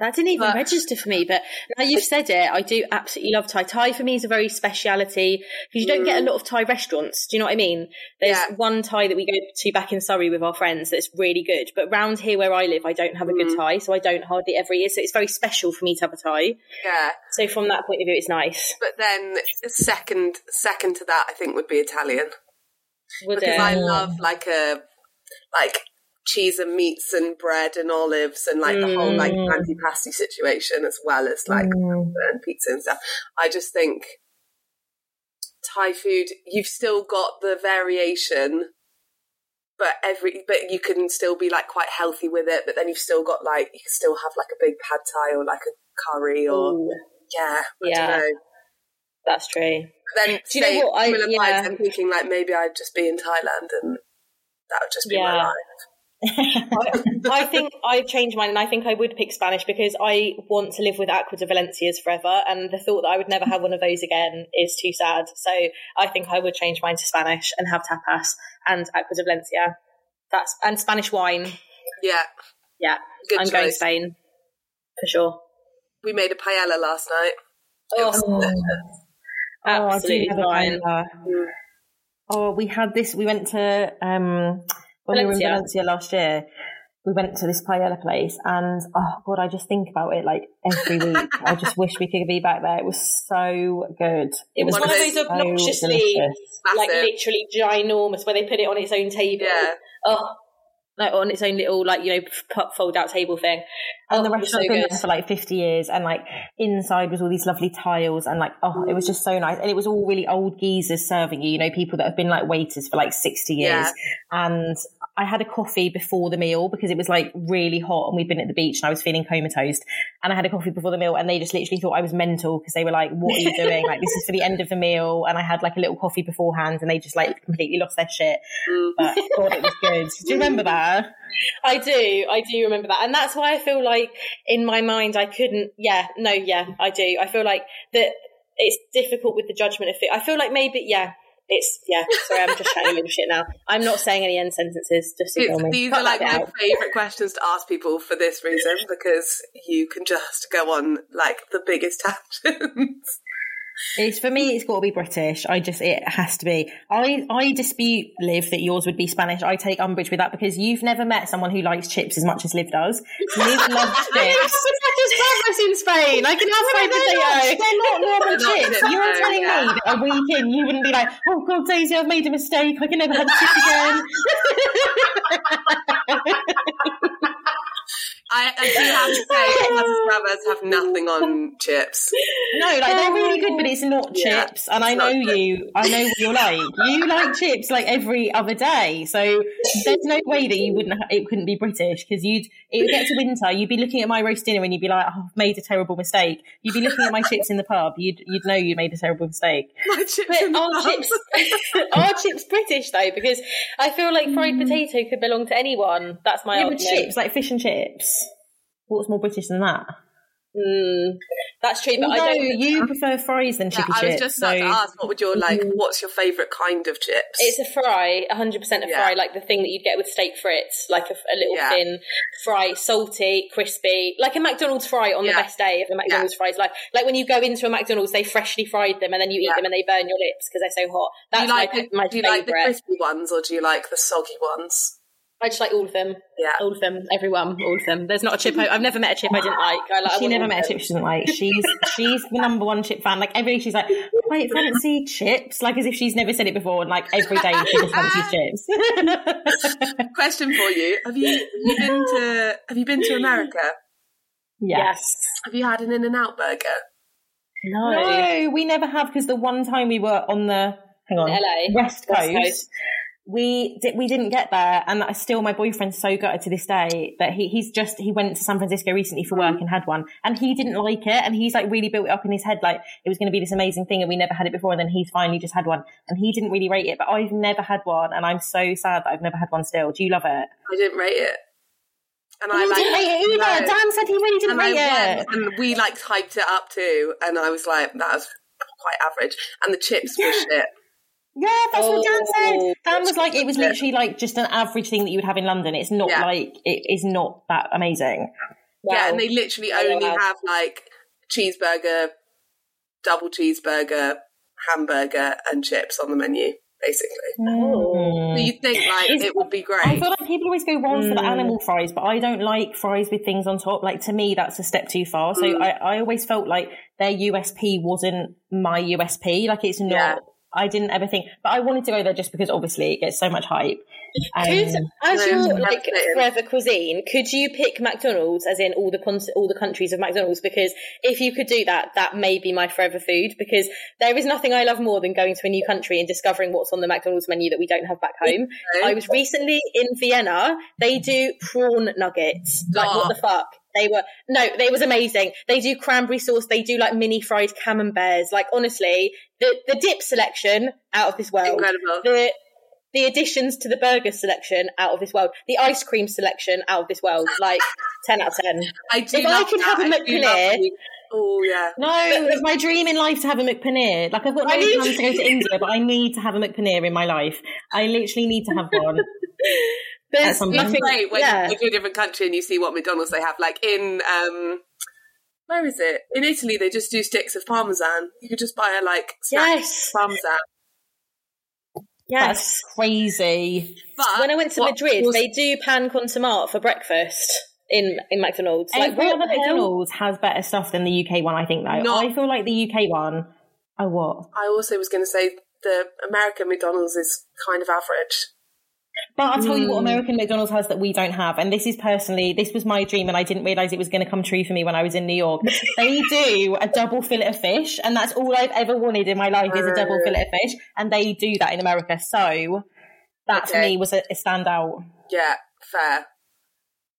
That didn't even but, register for me, but now you've said it, I do absolutely love Thai. Thai for me is a very speciality because you don't mm. get a mm. lot of Thai restaurants. Do you know what I mean? There's yeah. one Thai that we go to back in Surrey with our friends that's really good, but round here where I live, I don't have a good mm. Thai, so I don't hardly ever eat. So it's very special for me to have a Thai. Yeah. So from that point of view, it's nice. But then second, second to that, I think would be Italian. Would because it? I love like a like cheese and meats and bread and olives and like the whole like Mm. antipasti situation as well as like Mm. and pizza and stuff. I just think Thai food, you've still got the variation, but every but you can still be like quite healthy with it. But then you've still got like you can still have like a big pad Thai or like a curry or Ooh, yeah, I Yeah. don't know. that's true. Then Do you know what I- similar yeah. I'm thinking like maybe I'd just be in Thailand and that would just be my life. I think I've changed mine, and I think I would pick Spanish because I want to live with Agua de Valencias forever, and the thought that I would never have one of those again is too sad. So I think I would change mine to Spanish and have tapas and Agua de Valencia. That's and Spanish wine. Yeah, Yeah, good I'm choice. going Spain for sure. We made a paella last night. Oh, was delicious. Oh, I do have a fine. paella. Oh, we had this. We went to um when we were in Valencia. Valencia last year. We went to this paella place, and oh god, I just think about it like every week. I just wish we could be back there. It was so good. It was One one, of of those those so obnoxiously, delicious. like literally ginormous, where they put it on its own table. Yeah. Oh, like on its own little, like you know, fold out table thing. And oh, the was so restaurant's been good. there for like 50 years, and like inside was all these lovely tiles, and like oh, it was just so nice. And it was all really old geezers serving you, you know, people that have been like waiters for like 60 years. Yeah. And I had a coffee before the meal because it was like really hot, and we'd been at the beach, and I was feeling comatose. And I had a coffee before the meal, and they just literally thought I was mental because they were like, "What are you doing? like this is for the end of the meal." And I had like a little coffee beforehand, and they just like completely lost their shit. Mm. But God, it was good. Do you remember that? I do, I do remember that, and that's why I feel like in my mind I couldn't. Yeah, no, yeah, I do. I feel like that it's difficult with the judgment of it. I feel like maybe, yeah, it's yeah. Sorry, I'm just chatting a little shit now. I'm not saying any end sentences. Just ignore me. these Cut are like my out. favourite questions to ask people for this reason because you can just go on like the biggest tangents. It's for me. It's got to be British. I just it has to be. I I dispute Liv that yours would be Spanish. I take umbrage with that because you've never met someone who likes chips as much as Liv does. Liv loves chips. Just in Spain. I can have fried They're not, potato. they're not normal chips. You're no, telling yeah. me that a week in you wouldn't be like, oh God, Daisy, I've made a mistake. I can never have chips again. I, I do have to say, Brothers have nothing on chips. No, like they're really good, but it's not Yeah, chips. And I know you. I know what you're like. You like chips like every other day. So there's no way that you wouldn't. Ha- it couldn't be British because you'd. It would get to winter. You'd be looking at my roast dinner and you'd be like, oh, "I've made a terrible mistake." You'd be looking at my chips in the pub. You'd you'd know you made a terrible mistake. My chips But in the are pub. chips are chips British though? Because I feel like fried mm. potato could belong to anyone. That's my Yeah, but chips like fish and chips. What's more British than that? Mm, that's true, but Although I don't. you prefer fries than Yeah, chippy I was chips. just so about to ask, what would your like? What's your favourite kind of chips? It's a fry, 100% a Yeah. fry, like the thing that you'd get with steak frites, like a, a little Yeah. thin fry, salty, crispy, like a McDonald's fry on Yeah. the best day of a McDonald's fries. Like like when you go into a McDonald's, they freshly fried them and then you eat Yeah. them and they burn your lips because they're so hot. do That's you like my, the, my do you favourite. like the crispy ones or do you like the soggy ones? I just like all of them. Yeah. All of them. Everyone. All of them. There's not a chip. I, I've never met a chip I didn't like. I, like she want never all met a chip she didn't like. She's she's the number one chip fan. Like every day she's like, wait, fancy chips? Like as if she's never said it before. And like every day she just fancies chips. Question for you: Have you, have you been to Have you been to America? yes. Have you had an In and Out burger? No. No, we never have because the one time we were on the hang on LA. West Coast. West Coast. We did, we didn't get there, and I still my boyfriend's so gutted to this day that he he's just he went to San Francisco recently for work mm-hmm. and had one, and he didn't like it, and he's like really built it up in his head like it was going to be this amazing thing, and we never had it before, and then he's finally just had one, and he didn't really rate it, but I've never had one, and I'm so sad that I've never had one still. Do you love it? I didn't rate it, and I like didn't rate it either. no. Dan said he really didn't and I rate it. went, and we like hyped it up too, and I was like, that was quite average, and the chips were shit. Yeah, that's what Dan said. Oh, Dan was like, it was literally like just an average thing that you would have in London. It's not Yeah. like it is not that amazing. Yeah, and they literally Oh, only wow. have like cheeseburger, double cheeseburger, hamburger, and chips on the menu, basically. Mm. So you'd think like it would be great. I feel like people always go wrong for the Mm. animal fries, but I don't like fries with things on top. Like to me, that's a step too far. So Mm. I, I always felt like their USP wasn't my USP. Like it's not. Yeah. I didn't ever think, but I wanted to go there just because obviously it gets so much hype. Um, could, as your like forever cuisine, could you pick McDonald's as in all the con- all the countries of McDonald's? Because if you could do that, that may be my forever food. Because there is nothing I love more than going to a new country and discovering what's on the McDonald's menu that we don't have back home. I was recently in Vienna. They do prawn nuggets. Like oh. what the fuck? They were no, it was amazing. They do cranberry sauce. They do like mini fried camemberts. Like honestly, the the dip selection out of this world. Incredible. The the additions to the burger selection out of this world. The ice cream selection out of this world. Like ten out of ten. I do. If I could that. have a McPaneer. Oh yeah. No, it's my dream in life to have a McPaneer. Like I've got no plans to go to India, but I need to have a McPaneer in my life. I literally need to have one. There's nothing great when yeah. you go to a different country and you see what McDonald's they have. Like in um, where is it? In Italy, they just do sticks of parmesan. You could just buy a like yes parmesan. Yes, That's crazy. But when I went to Madrid, was... they do pan con tomate for breakfast in in McDonald's. Every like, other McDonald's has better stuff than the UK one. I think though. Not... I feel like the UK one. Oh, what? I also was going to say the American McDonald's is kind of average. But I'll tell you what hmm. American McDonald's has that we don't have. And this is personally, this was my dream and I didn't realize it was going to come true for me when I was in New York. they do a double fillet of fish. And that's all I've ever wanted in my life is a double fillet of fish. And they do that in America. So that okay. for me was a, a standout. Yeah, fair.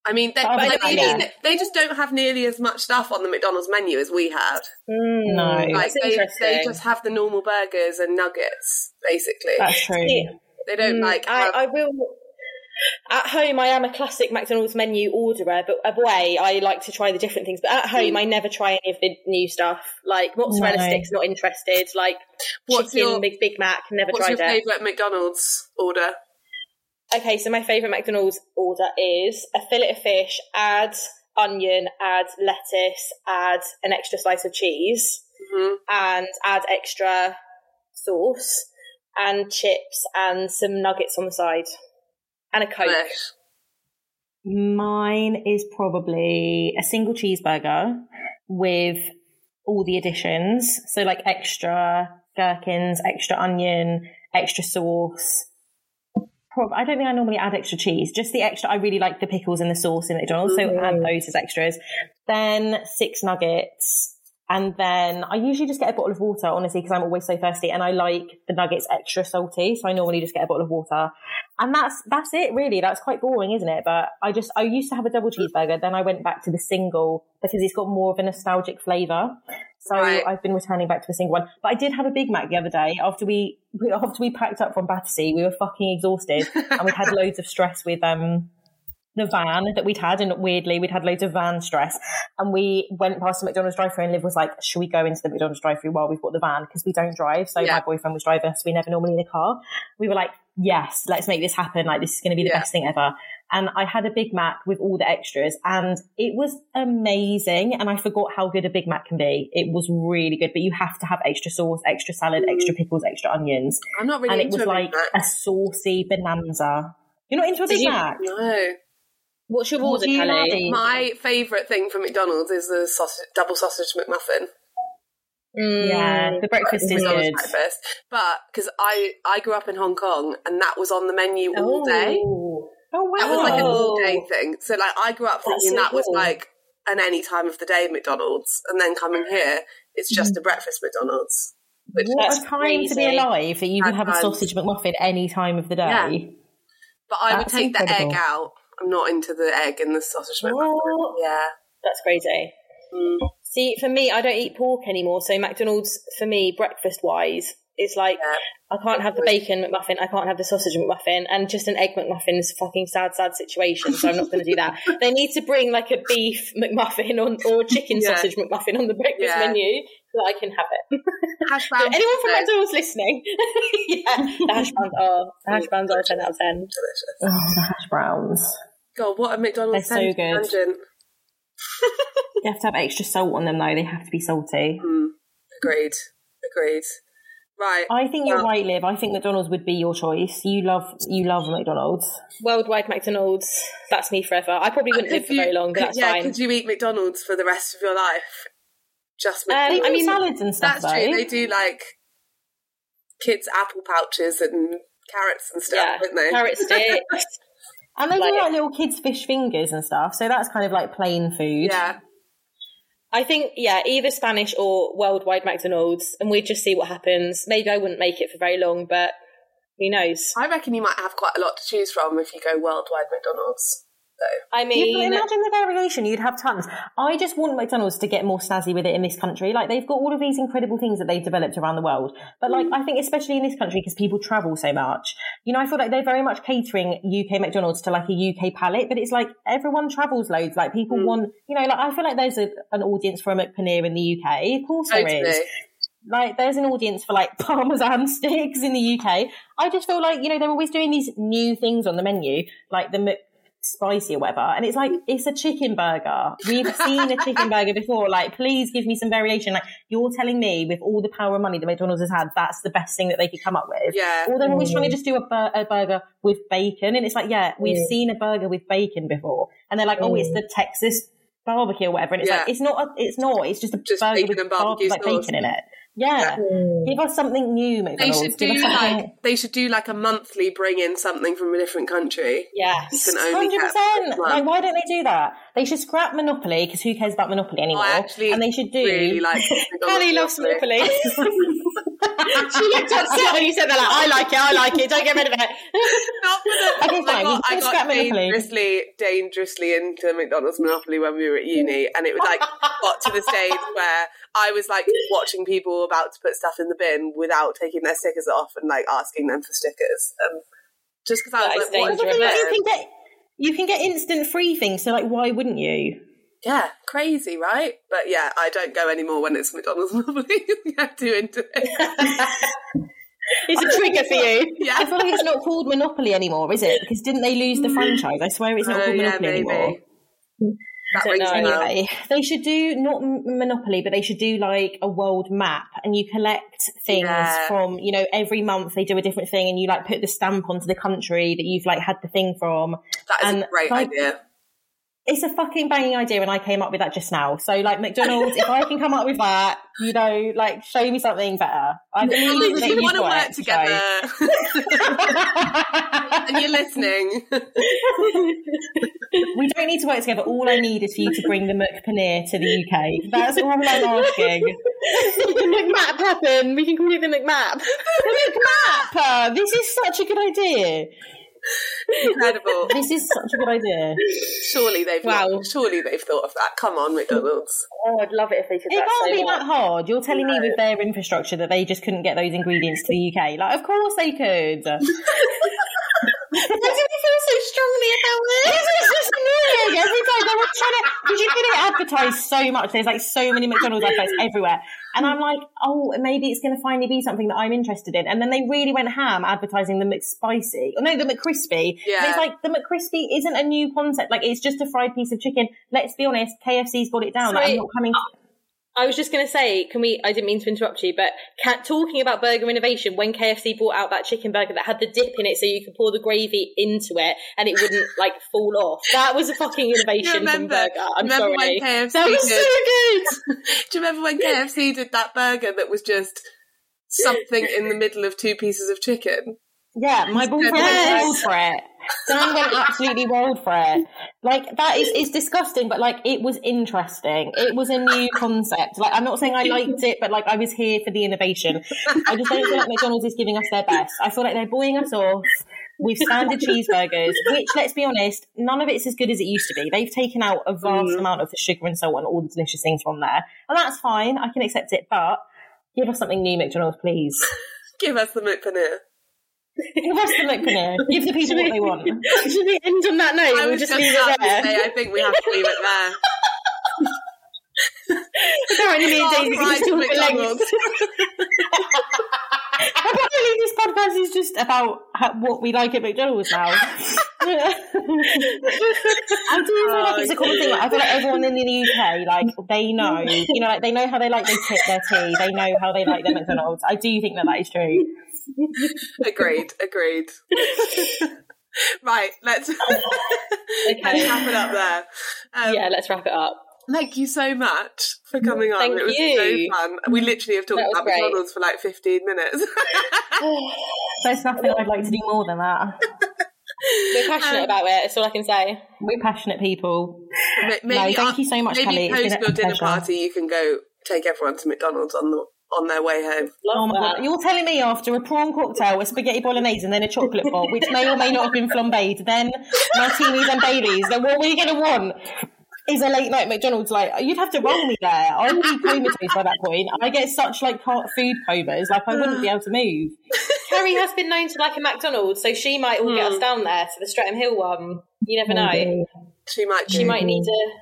I mean, they, but they, yeah. they, just don't have nearly as much stuff on the McDonald's menu as we had. Mm, no, like they, they, just have the normal burgers and nuggets, basically. That's true. They don't mm, like. Have... I, I will. At home, I am a classic McDonald's menu orderer, but away, I like to try the different things. But at home, mm. I never try any of the new stuff. Like mozzarella no. sticks, not interested. Like what's chicken, your, big Big Mac, never tried it what's tried your favourite McDonald's order? Okay, so my favourite McDonald's order is a fillet of fish, add onion, add lettuce, add an extra slice of cheese, mm-hmm. and add extra sauce and chips and some nuggets on the side and a Coke. Mine is probably a single cheeseburger with all the additions. So, like extra gherkins, extra onion, extra sauce. I don't think I normally add extra cheese, just the extra. I really like the pickles and the sauce in McDonald's, mm-hmm. so add those as extras. Then six nuggets, and then I usually just get a bottle of water, honestly, because I'm always so thirsty and I like the nuggets extra salty. So I normally just get a bottle of water. And that's, that's it really. That's quite boring, isn't it? But I just, I used to have a double cheeseburger. Then I went back to the single because it's got more of a nostalgic flavor. So right. I've been returning back to the single one. But I did have a Big Mac the other day after we, after we packed up from Battersea. We were fucking exhausted and we had loads of stress with, um, the van that we'd had, and weirdly, we'd had loads of van stress. And we went past the McDonald's drive-through, and Liv was like, "Should we go into the McDonald's drive-through while we've got the van because we don't drive?" So yeah. my boyfriend was driving, so we never normally in a car. We were like, "Yes, let's make this happen! Like this is going to be the yeah. best thing ever." And I had a Big Mac with all the extras, and it was amazing. And I forgot how good a Big Mac can be. It was really good, but you have to have extra sauce, extra salad, mm. extra pickles, extra onions. I'm not really. And it was like a saucy bonanza. You're not into a Big Mac? No. What's your order, Callie? My favourite thing from McDonald's is the sausage, double sausage McMuffin. Mm, yeah, the breakfast is good. Breakfast. But because I I grew up in Hong Kong and that was on the menu all day. Oh, oh wow! That was like an all day thing. So like I grew up thinking so that cool. was like an any time of the day McDonald's, and then coming here, it's just mm. a breakfast McDonald's. Which what a time crazy. to be alive that you can have a sausage McMuffin any time of the day. Yeah. But I That's would take incredible. the egg out I'm not into the egg and the sausage. McMuffin. Yeah, that's crazy. Mm. See, for me, I don't eat pork anymore. So McDonald's, for me, breakfast wise, it's like yeah. I can't have the bacon McMuffin, I can't have the sausage McMuffin, and just an egg McMuffin is a fucking sad, sad situation. So I'm not going to do that. they need to bring like a beef McMuffin on or a chicken yeah. sausage McMuffin on the breakfast yeah. menu so I can have it. Hash browns. Anyone from McDonald's listening? yeah, the hash browns are the hash browns are ten out of ten. Delicious. Oh, the hash browns. God, what a McDonald's They're so good. you have to have extra salt on them though. They have to be salty. Mm. Agreed. Agreed. Right. I think you're right, Liv. I think McDonald's would be your choice. You love you love McDonald's. Worldwide McDonald's. That's me forever. I probably wouldn't live for you, very long, but that's yeah, fine. Could you eat McDonald's for the rest of your life? Just McDonald's. Um, I mean salads and stuff. That's though. true. They do like kids' apple pouches and carrots and stuff, Yeah, don't they? carrot sticks. And they Like- do like little kids' fish fingers and stuff. So that's kind of like plain food. Yeah. I think, yeah, either Spanish or worldwide McDonald's, and we'd just see what happens. Maybe I wouldn't make it for very long, but who knows? I reckon you might have quite a lot to choose from if you go worldwide McDonald's. So I You mean, can imagine the variation. You'd have tons. I just want McDonald's to get more snazzy with it in this country. Like they've got all of these incredible things that they've developed around the world. But like mm. I think especially in this country because people travel so much. You know, I feel like they're very much catering UK McDonald's to like a UK palate. But it's like everyone travels loads. Like people mm. want, you know, like I feel like there's a, an audience for a McPaneer in the UK. Of course there totally. is. Like there's an audience for like parmesan sticks in the UK. I just feel like you know they're always doing these new things on the menu, like the spicy or whatever, and it's like mm. it's a chicken burger. We've seen a chicken burger before. Like, please give me some variation. Like you're telling me, with all the power of money that McDonald's has had, that's the best thing that they could come up with. Yeah. Or they're always trying to mm. just do a, bur- a burger with bacon, and it's like, yeah, we've mm. seen a burger with bacon before, and they're like, oh, it's the Texas barbecue or whatever, and it's Yeah. like it's not. A, it's not. It's just a Just burger with and barbecue like bacon in it. Yeah. Give us something new, maybe. They should do like they should do like a monthly bring in something from a different country. yes. Hundred percent. Like, why don't they do that? They should scrap Monopoly because who cares about Monopoly anymore? I actually and they should do. really like Callie loves Monopoly. she looked upset when you said that. Like, I like it. I like it. Don't get rid of it. Not for the, Okay, I got, we I can got Monopoly. dangerously, dangerously into McDonald's Monopoly when we were at uni, and it was like got to the stage where I was like watching people about to put stuff in the bin without taking their stickers off and like asking them for stickers, um, just because I was is like, what But the is thing is, you it? can get you can get instant free things. So, like, why wouldn't you? Yeah, crazy, right? But yeah, I don't go anymore when it's McDonald's Monopoly. I'm too into it. It's a trigger for you. Yeah. I feel like it's not called Monopoly anymore, is it? Because didn't they lose the mm. franchise? I swear it's not Oh, called Monopoly anymore. That rings a know. bell. Anyway, they should do not Monopoly, but they should do like a world map, and you collect things Yeah. from you know every month they do a different thing, and you like put the stamp onto the country that you've like had the thing from. That is a great like, idea. It's a fucking banging idea, and I came up with that just now. So like McDonald's, if I can come up with that, you know, like show me something better. I that we you've want to work together, and you're listening. we don't need to work together. All I need is for you to bring the McPaneer to the UK. That's all I'm asking. the McMap happen. We can call it the McMap. The McMap! This is such a good idea. Incredible. This is such a good idea. Surely they've Wow. not, surely they've thought of that. Come on, McDonald's. Oh, I'd love it if they did It that can't so be much. that hard. You're telling me with their infrastructure that they just couldn't get those ingredients to the UK. Like, of course they could. Why do we feel so strongly about This this? is just annoying. Every time they were trying to, because you get it advertised so much. There's like so many McDonald's adverts everywhere. And I'm like, oh, maybe it's going to finally be something that I'm interested in. And then they really went ham advertising the McSpicy. or no, the McCrispy. Yeah. And it's like, the McCrispy isn't a new concept. Like, it's just a fried piece of chicken. Let's be honest, KFC's got it down. Like, I'm not coming. I was just going to say, can we? I didn't mean to interrupt you, but ca talking about burger innovation, when KFC brought out that chicken burger that had the dip in it, so you could pour the gravy into it and it wouldn't like fall off. That was a fucking innovation from burger. I'm remember sorry. when KFC that was did- so good. Do you remember when KFC did that burger that was just something in the middle of two pieces of chicken? Yeah, my boyfriend Yes. went for it. Dan went absolutely wild for it. Like that is it's disgusting, but like it was interesting. It was a new concept. Like I'm not saying I liked it, but like I was here for the innovation. I just don't feel like McDonald's is giving us their best. I feel like they're buoying us off with standard cheeseburgers, which let's be honest, none of it's as good as it used to be. They've taken out a vast mm. amount of the sugar and salt and all the delicious things from there. And that's fine. I can accept it, but give us something new, McDonald's, please. Give us the McPaneer. Give us the McPaneer. Give the people what they want. Should we end on that note? I We'll was just just leave about it to there. say, I think we have to leave it there. Apparently, me and Oh, Daisy can right, just talk at McDonald's. Apparently, this podcast is just about how, what we like at McDonald's now. I do feel like it's a common thing. Like, I feel like everyone in the UK, like they know, you know, like they know how they like their, t- their tea. They know how they like their McDonald's. I do think that that is true. Agreed, agreed. right, let's, let's wrap it up there. Um, Yeah, let's wrap it up. Thank you so much for mm, coming on. Thank it was you. so fun. We mm, literally have talked about great. McDonald's for like 15 minutes. There's nothing I'd like to do more than that. We're passionate um, about it. That's all I can say. We're passionate people. Ma- No, thank on- you so much, Maybe Callie. It's been post your dinner pleasure. party, you can go take everyone to McDonald's on the on their way home. Love Oh my that. god! You're telling me after a prawn cocktail, a spaghetti bolognese, and then a chocolate bar, which may or may not have been flambéed, then martinis and Baileys. Then what were you going to want? Is a late night McDonald's like you'd have to roll me there? I'd be comatose by that point. I get such like co- food comas, like I wouldn't be able to move. Carrie has been known to like a McDonald's, so she might all get us hmm. down there to the Streatham Hill one. You never know. She might She do. might need a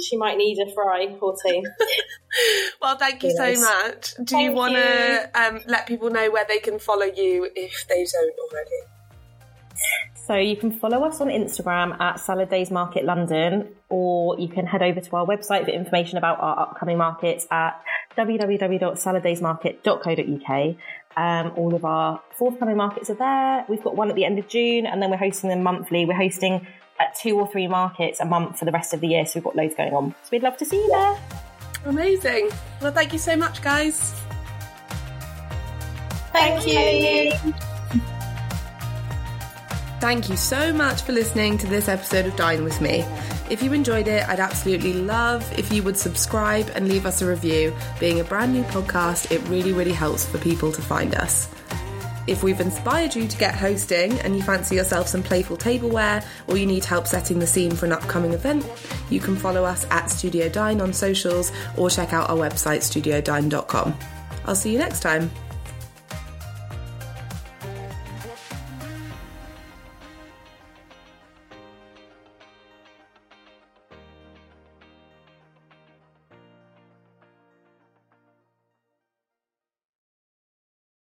she might need a fry or two. Well, thank you so much. Do you want to um, let people know where they can follow you if they don't already? So you can follow us on Instagram at Salad Days Market London, or you can head over to our website for information about our upcoming markets at www.saladdaysmarket.co.uk. Um, all of our forthcoming markets are there. We've got one at the end of June, and then we're hosting them monthly. We're hosting at two or three markets a month for the rest of the year, so we've got loads going on. So we'd love to see you there. Amazing. Well, thank you so much, guys. Thank you. Thank you so much for listening to this episode of Dine With Me. If you enjoyed it, I'd absolutely love if you would subscribe and leave us a review. Being a brand new podcast, it really, really helps for people to find us. If we've inspired you to get hosting and you fancy yourself some playful tableware or you need help setting the scene for an upcoming event, you can follow us at Studio Dine on socials or check out our website studiodine.com. I'll see you next time.